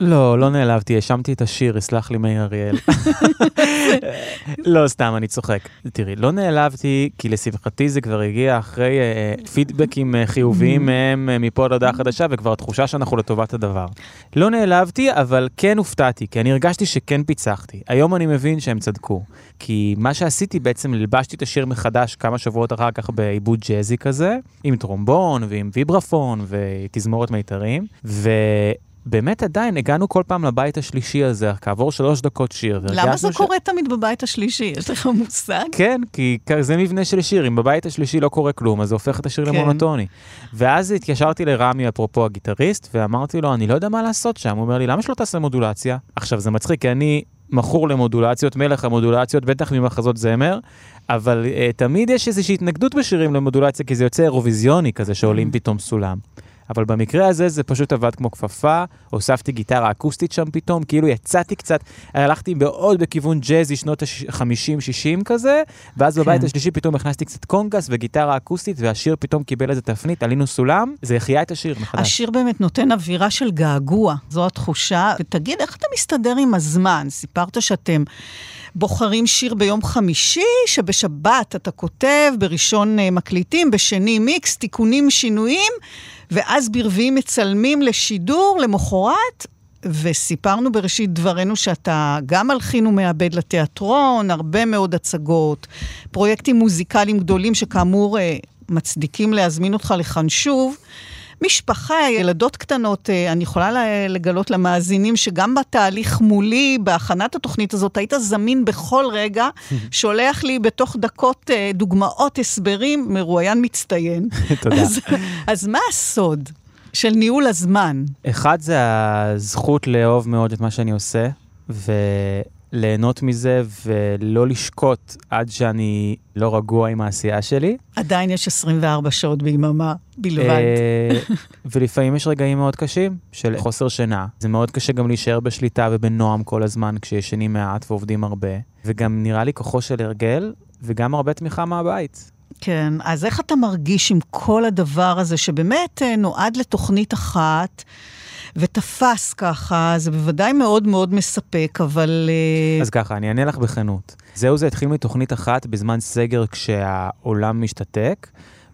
לא, לא נעלבתי, האשמתי את השיר, יסלח לי מאיר אריאל. לא, סתם, אני צוחק. תראי, לא נעלבתי, כי לשמחתי זה כבר הגיע אחרי uh, פידבקים uh, חיוביים מהם uh, מפה עד הודעה חדשה, וכבר תחושה שאנחנו לטובת הדבר. לא נעלבתי, אבל כן הופתעתי, כי אני הרגשתי שכן פיצחתי. היום אני מבין שהם צדקו. כי מה שעשיתי בעצם, ללבשתי את השיר מחדש כמה שבועות אחר כך בעיבוד ג'אזי כזה, עם טרומבון ועם ויברפון ותזמורת מיתרים, ו... באמת עדיין הגענו כל פעם לבית השלישי הזה, כעבור שלוש דקות שיר. למה זה ש... קורה תמיד בבית השלישי? יש לך מושג? כן, כי זה מבנה של שיר, אם בבית השלישי לא קורה כלום, אז זה הופך את השיר כן. למונוטוני. ואז התיישרתי לרמי, אפרופו הגיטריסט, ואמרתי לו, אני לא יודע מה לעשות שם. הוא אומר לי, למה שלא תעשה מודולציה? עכשיו, זה מצחיק, כי אני מכור למודולציות, מלך המודולציות, בטח ממחזות זמר, אבל uh, תמיד יש איזושהי התנגדות בשירים למודולציה, כי זה יוצא אירוויזיוני כזה, שעולים mm. פתאום סולם. אבל במקרה הזה זה פשוט עבד כמו כפפה, הוספתי גיטרה אקוסטית שם פתאום, כאילו יצאתי קצת, הלכתי מאוד בכיוון ג'אזי שנות ה-50-60 כזה, ואז כן. בבית השלישי פתאום הכנסתי קצת קונגס וגיטרה אקוסטית, והשיר פתאום קיבל איזה תפנית, עלינו סולם, זה החיה את השיר מחדש. השיר באמת נותן אווירה של געגוע, זו התחושה. ותגיד, איך אתה מסתדר עם הזמן? סיפרת שאתם... בוחרים שיר ביום חמישי, שבשבת אתה כותב, בראשון אה, מקליטים, בשני מיקס, תיקונים, שינויים, ואז ברביעי מצלמים לשידור, למחרת, וסיפרנו בראשית דברנו שאתה גם מלחין ומעבד לתיאטרון, הרבה מאוד הצגות, פרויקטים מוזיקליים גדולים שכאמור אה, מצדיקים להזמין אותך לכאן שוב. משפחה, ילדות קטנות, אה, אני יכולה לגלות למאזינים שגם בתהליך מולי, בהכנת התוכנית הזאת, היית זמין בכל רגע, שולח לי בתוך דקות אה, דוגמאות, הסברים, מרואיין מצטיין. תודה. אז, אז מה הסוד? של ניהול הזמן. אחד זה הזכות לאהוב מאוד את מה שאני עושה, ו... ליהנות מזה ולא לשקוט עד שאני לא רגוע עם העשייה שלי. עדיין יש 24 שעות ביממה בלבד. אה, ולפעמים יש רגעים מאוד קשים של חוסר שינה. זה מאוד קשה גם להישאר בשליטה ובנועם כל הזמן כשישנים מעט ועובדים הרבה. וגם נראה לי כוחו של הרגל וגם הרבה תמיכה מהבית. כן, אז איך אתה מרגיש עם כל הדבר הזה שבאמת אה, נועד לתוכנית אחת? ותפס ככה, זה בוודאי מאוד מאוד מספק, אבל... אה, אז ככה, אני אענה לך בכנות. זהו, זה התחיל מתוכנית אחת בזמן סגר כשהעולם משתתק,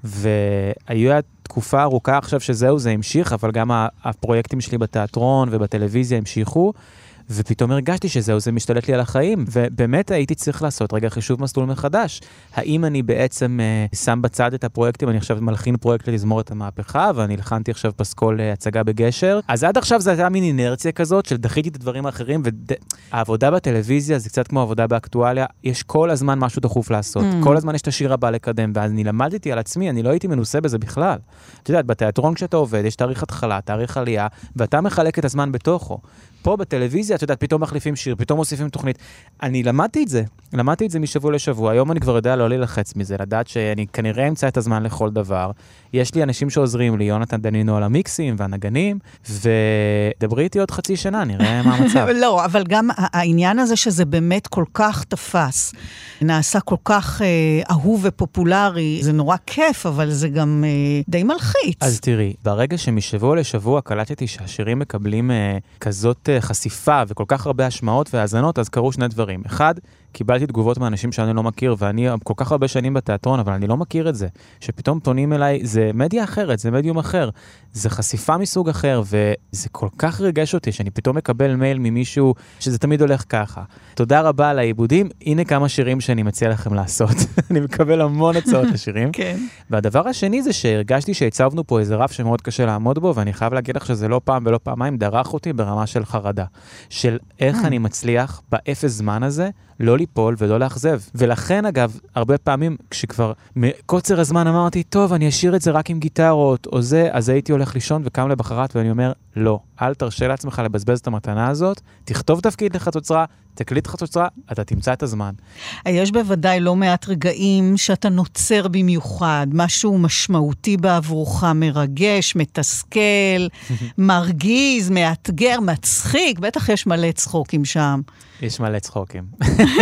והיו תקופה ארוכה עכשיו שזהו, זה המשיך, אבל גם הפרויקטים שלי בתיאטרון ובטלוויזיה המשיכו. ופתאום הרגשתי שזהו, זה משתלט לי על החיים, ובאמת הייתי צריך לעשות רגע חישוב מסלול מחדש. האם אני בעצם uh, שם בצד את הפרויקטים, אני עכשיו מלחין פרויקט לתזמורת המהפכה, ואני הלחנתי עכשיו פסקול uh, הצגה בגשר, אז עד עכשיו זו הייתה מין אינרציה כזאת של דחיתי את הדברים האחרים, והעבודה בטלוויזיה זה קצת כמו עבודה באקטואליה, יש כל הזמן משהו דחוף לעשות, mm. כל הזמן יש את השיר הבא לקדם, ואז אני למדתי על עצמי, אני לא הייתי מנוסה בזה בכלל. את יודעת, בתיאטרון כשאתה עובד, יש תאריך התחלה, תאריך עלייה, ואתה מחלק את הזמן בתוכו. פה בטלוויזיה, את יודעת, פתאום מחליפים שיר, פתאום מוסיפים תוכנית. אני למדתי את זה, למדתי את זה משבוע לשבוע. היום אני כבר יודע לא להילחץ מזה, לדעת שאני כנראה אמצא את הזמן לכל דבר. יש לי אנשים שעוזרים לי, יונתן דנינו על המיקסים והנגנים, ודברי איתי עוד חצי שנה, נראה מה המצב. לא, אבל גם העניין הזה שזה באמת כל כך תפס, נעשה כל כך אה, אהוב ופופולרי, זה נורא כיף, אבל זה גם אה, די מלחיץ. אז תראי, ברגע שמשבוע לשבוע קלטתי שהשירים מקבלים אה, כזאת אה, חשיפה וכל כך הרבה השמעות והאזנות, אז קרו שני דברים. אחד, קיבלתי תגובות מאנשים שאני לא מכיר, ואני כל כך הרבה שנים בתיאטרון, אבל אני לא מכיר את זה. שפתאום פונים אליי, זה מדיה אחרת, זה מדיום אחר, זה חשיפה מסוג אחר, וזה כל כך ריגש אותי שאני פתאום מקבל מייל ממישהו שזה תמיד הולך ככה. תודה רבה על העיבודים, הנה כמה שירים שאני מציע לכם לעשות. אני מקבל המון הצעות לשירים. כן. והדבר השני זה שהרגשתי שהצבנו פה איזה רף שמאוד קשה לעמוד בו, ואני חייב להגיד לך שזה לא פעם ולא פעמיים דרך אותי ברמה של חרדה. של איך mm. אני מצליח באפס זמן הזה לא ליפול ולא לאכזב. ולכן, אגב, הרבה פעמים כשכבר מקוצר הזמן אמרתי, טוב, אני אשאיר את זה רק עם גיטרות או זה, אז הייתי הולך לישון וקם למחרת ואני אומר, לא, אל תרשה לעצמך לבזבז את המתנה הזאת, תכתוב תפקיד לחצוצרה, תקליט חצוצרה, אתה תמצא את הזמן. יש בוודאי לא מעט רגעים שאתה נוצר במיוחד, משהו משמעותי בעבורך, מרגש, מתסכל, מרגיז, מאתגר, מצחיק, בטח יש מלא צחוקים שם. יש מלא צחוקים.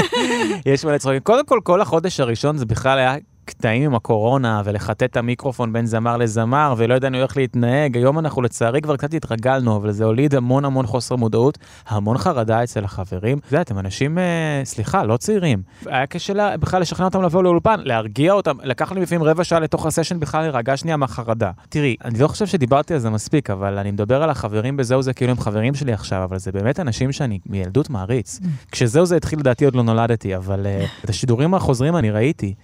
יש מלא צחוקים. קודם כל, כל החודש הראשון זה בכלל היה קטעים עם הקורונה, ולחטט את המיקרופון בין זמר לזמר, ולא ידענו איך להתנהג. היום אנחנו לצערי כבר קצת התרגלנו, אבל זה הוליד המון המון חוסר מודעות, המון חרדה אצל החברים. את יודעת, הם אנשים, אה, סליחה, לא צעירים. היה קשה לה, בכלל לשכנע אותם לבוא לאולפן, להרגיע אותם. לקח לי לפעמים רבע שעה לתוך הסשן בכלל להירגע שנייה מהחרדה. תראי, אני לא חושב שדיברתי על זה מספיק, אבל אני מדבר על החברים בזהו זה כאילו הם חברים שלי עכשיו, אבל זה באמת אנשים שאני מילדות מעריץ. כשזהו זה התחיל, לדעתי עוד לא נולדתי, אבל uh, את השידורים החוזרים אני ראיתי.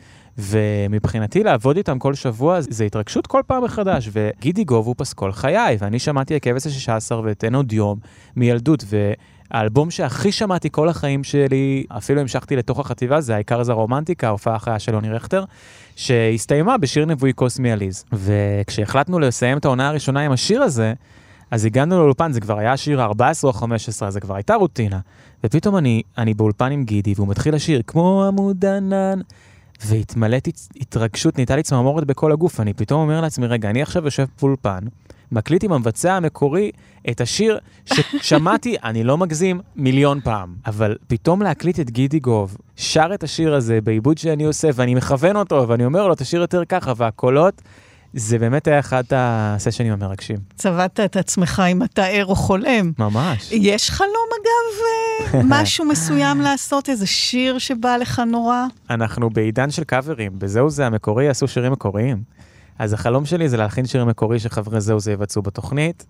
ומבחינתי לעבוד איתם כל שבוע זה התרגשות כל פעם מחדש, וגידי גוב הוא פסקול חיי, ואני שמעתי הכבש ה-16 ואת אין עוד יום מילדות, והאלבום שהכי שמעתי כל החיים שלי, אפילו המשכתי לתוך החטיבה, זה העיקר זה הרומנטיקה, ההופעה החיה של יוני רכטר, שהסתיימה בשיר נבואי קוסמי עליז. וכשהחלטנו לסיים את העונה הראשונה עם השיר הזה, אז הגענו לאולפן, זה כבר היה השיר ה-14 או ה-15, זה כבר הייתה רוטינה. ופתאום אני, אני באולפן עם גידי, והוא מתחיל לשיר כמו עמוד ענן. והתמלאתי התרגשות, נהייתה לי צמרמורת בכל הגוף. אני פתאום אומר לעצמי, רגע, אני עכשיו יושב באולפן, מקליט עם המבצע המקורי את השיר ששמעתי, אני לא מגזים, מיליון פעם. אבל פתאום להקליט את גידי גוב, שר את השיר הזה בעיבוד שאני עושה, ואני מכוון אותו, ואני אומר לו, תשאיר יותר ככה, והקולות... זה באמת היה אחד הסשנים המרגשים. צבעת את עצמך אם אתה ער או חולם. ממש. יש חלום, אגב, אה, משהו מסוים לעשות, איזה שיר שבא לך נורא? אנחנו בעידן של קאברים, בזהו זה המקורי, עשו שירים מקוריים. אז החלום שלי זה להלחין שיר מקורי שחברי זהו זה יבצעו בתוכנית.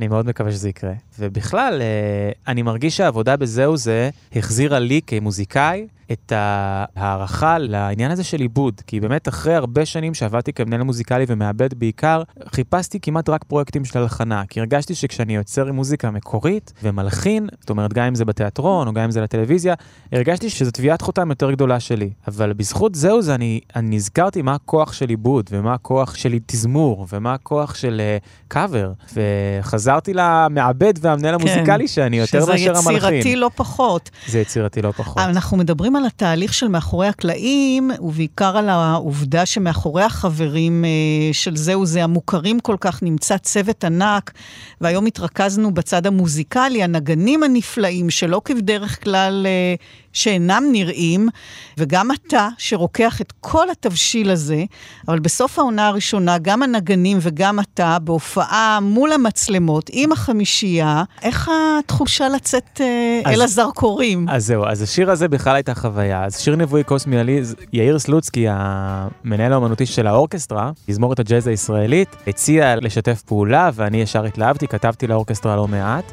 אני מאוד מקווה שזה יקרה. ובכלל, אה, אני מרגיש שהעבודה בזהו זה החזירה לי כמוזיקאי את ההערכה לעניין הזה של עיבוד. כי באמת אחרי הרבה שנים שעבדתי כמנהל מוזיקלי ומעבד בעיקר, חיפשתי כמעט רק פרויקטים של הלחנה. כי הרגשתי שכשאני יוצר עם מוזיקה מקורית ומלחין, זאת אומרת גם אם זה בתיאטרון או גם אם זה לטלוויזיה, הרגשתי שזו תביעת חותם יותר גדולה שלי. אבל בזכות זהו זה אני, אני נזכרתי מה הכוח של עיבוד ומה הכוח של תזמור ומה הכוח של קאבר. Uh, וחזרתי למעבד והמנהל כן, המוזיקלי שאני יותר מאשר המלחין. שזה יצירתי לא פחות. זה יצירתי לא פחות. אנחנו מדברים על התהליך של מאחורי הקלעים, ובעיקר על העובדה שמאחורי החברים אה, של זהו זה המוכרים כל כך נמצא צוות ענק, והיום התרכזנו בצד המוזיקלי, הנגנים הנפלאים, שלא כבדרך כלל אה, שאינם נראים, וגם אתה, שרוקח את כל התבשיל הזה, אבל בסוף העונה הראשונה, גם הנגנים וגם אתה, בהופעה מול המצלמות, עם החמישייה, איך התחושה לצאת אה, אז, אל הזרקורים? אז זהו, אז השיר הזה בכלל הייתה חוויה. אז שיר נבואי קוסמי עלי, יאיר סלוצקי, המנהל האומנותי של האורקסטרה, תזמורת הג'אז הישראלית, הציע לשתף פעולה, ואני ישר התלהבתי, כתבתי לאורקסטרה לא מעט.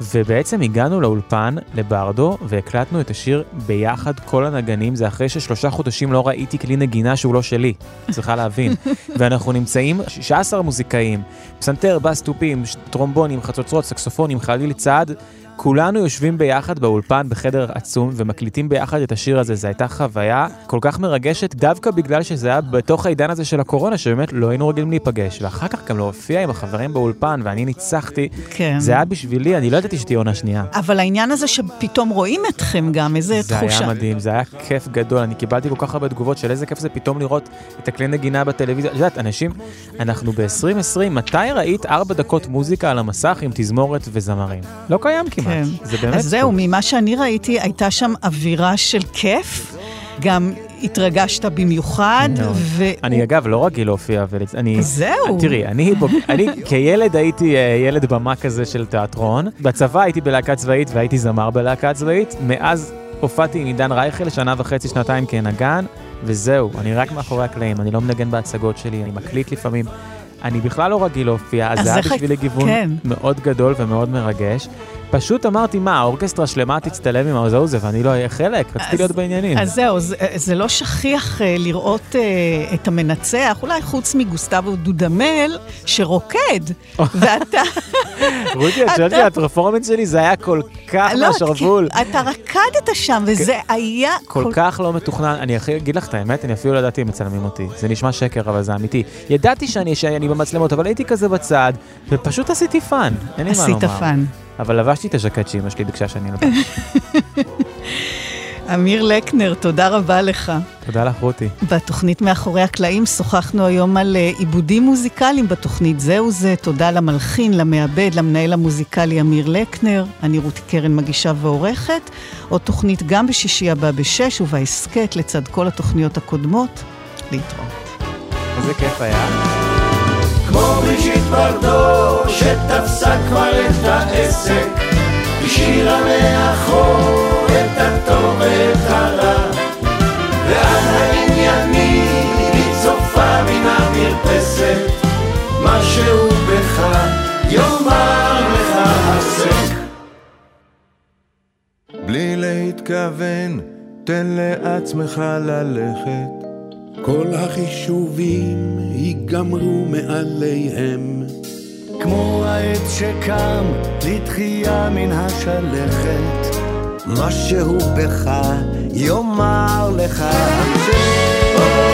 ובעצם הגענו לאולפן, לברדו, והקלטנו את השיר ביחד, כל הנגנים, זה אחרי ששלושה חודשים לא ראיתי כלי נגינה שהוא לא שלי, צריכה להבין. ואנחנו נמצאים 16 מוזיקאים, פסנתר, בס, תופים, טרומבונים, חצוצרות, סקסופונים, חליל צעד. כולנו יושבים ביחד באולפן בחדר עצום ומקליטים ביחד את השיר הזה. זו הייתה חוויה כל כך מרגשת, דווקא בגלל שזה היה בתוך העידן הזה של הקורונה, שבאמת לא היינו רגילים להיפגש. ואחר כך גם להופיע עם החברים באולפן, ואני ניצחתי. כן. זה היה בשבילי, אני לא ידעתי שתהיה עונה שנייה. אבל העניין הזה שפתאום רואים אתכם גם, איזה זה תחושה. זה היה מדהים, זה היה כיף גדול. אני קיבלתי כל כך הרבה תגובות של איזה כיף זה פתאום לראות את הכלי נגינה בטלוויזיה. את יודעת, אנשים, אנחנו ב-2020, מתי ראית ארבע דקות מוזיקה על המסך עם תזמורת וזמרים? לא קיים כמעט. כן. זה באמת... אז זהו, ממה שאני ראיתי, הייתה שם אווירה של כיף. גם התרגשת במיוחד. ו... אני אגב לא רגיל להופיע, אני... זהו. תראי, אני, אני כילד הייתי אה, ילד במה כזה של תיאטרון. בצבא הייתי בלהקה צבאית והייתי זמר בלהקה צבאית. מאז הופעתי עם עידן רייכל שנה וחצי, שנתיים כנגן, וזהו, אני רק מאחורי הקלעים, אני לא מנגן בהצגות שלי, אני מקליט לפעמים. אני בכלל לא רגיל להופיע, אז זה היה בשבילי גיוון כן. מאוד גדול ומאוד מרגש. פשוט אמרתי, מה, האורקסטרה שלמה תצטלם עם זה ואני לא אהיה חלק? רציתי להיות בעניינים. אז זהו, זה, זה לא שכיח uh, לראות uh, את המנצח, אולי חוץ מגוסטבו דודמל, שרוקד, ואתה... רותי, את שואלת לי, ה performance שלי זה היה כל כך לא, מהשרוול. כי אתה רקדת שם, וזה היה כל כך לא מתוכנן, אני אגיד לך את האמת, אני אפילו לא ידעתי אם מצלמים אותי. זה נשמע שקר, אבל זה אמיתי. ידעתי שאני במצלמות, אבל הייתי כזה בצד, ופשוט עשיתי fun, אין לי מה לומר. עשית fun. אבל לבשתי את הז'קט שאמא שלי ביקשה שאני אלבש. אמיר לקנר, תודה רבה לך. תודה לך, רותי. בתוכנית מאחורי הקלעים שוחחנו היום על אה, עיבודים מוזיקליים בתוכנית זהו זה. תודה למלחין, למעבד, למנהל המוזיקלי אמיר לקנר. אני רותי קרן מגישה ועורכת. עוד תוכנית גם בשישי הבא בשש, ובהסכת לצד כל התוכניות הקודמות. להתראות. איזה כיף היה. כמו בריג'יט ברדו שתפסה כבר את העסק. השאירה מאחור את הטוב ואת הרע. ועל העניינים היא צופה מן המרפסת. משהו בך יאמר לך הפסק בלי להתכוון, תן לעצמך ללכת. כל החישובים ייגמרו מעליהם. כמו העץ שקם לתחייה מן השלכת משהו בך יאמר לך המשך.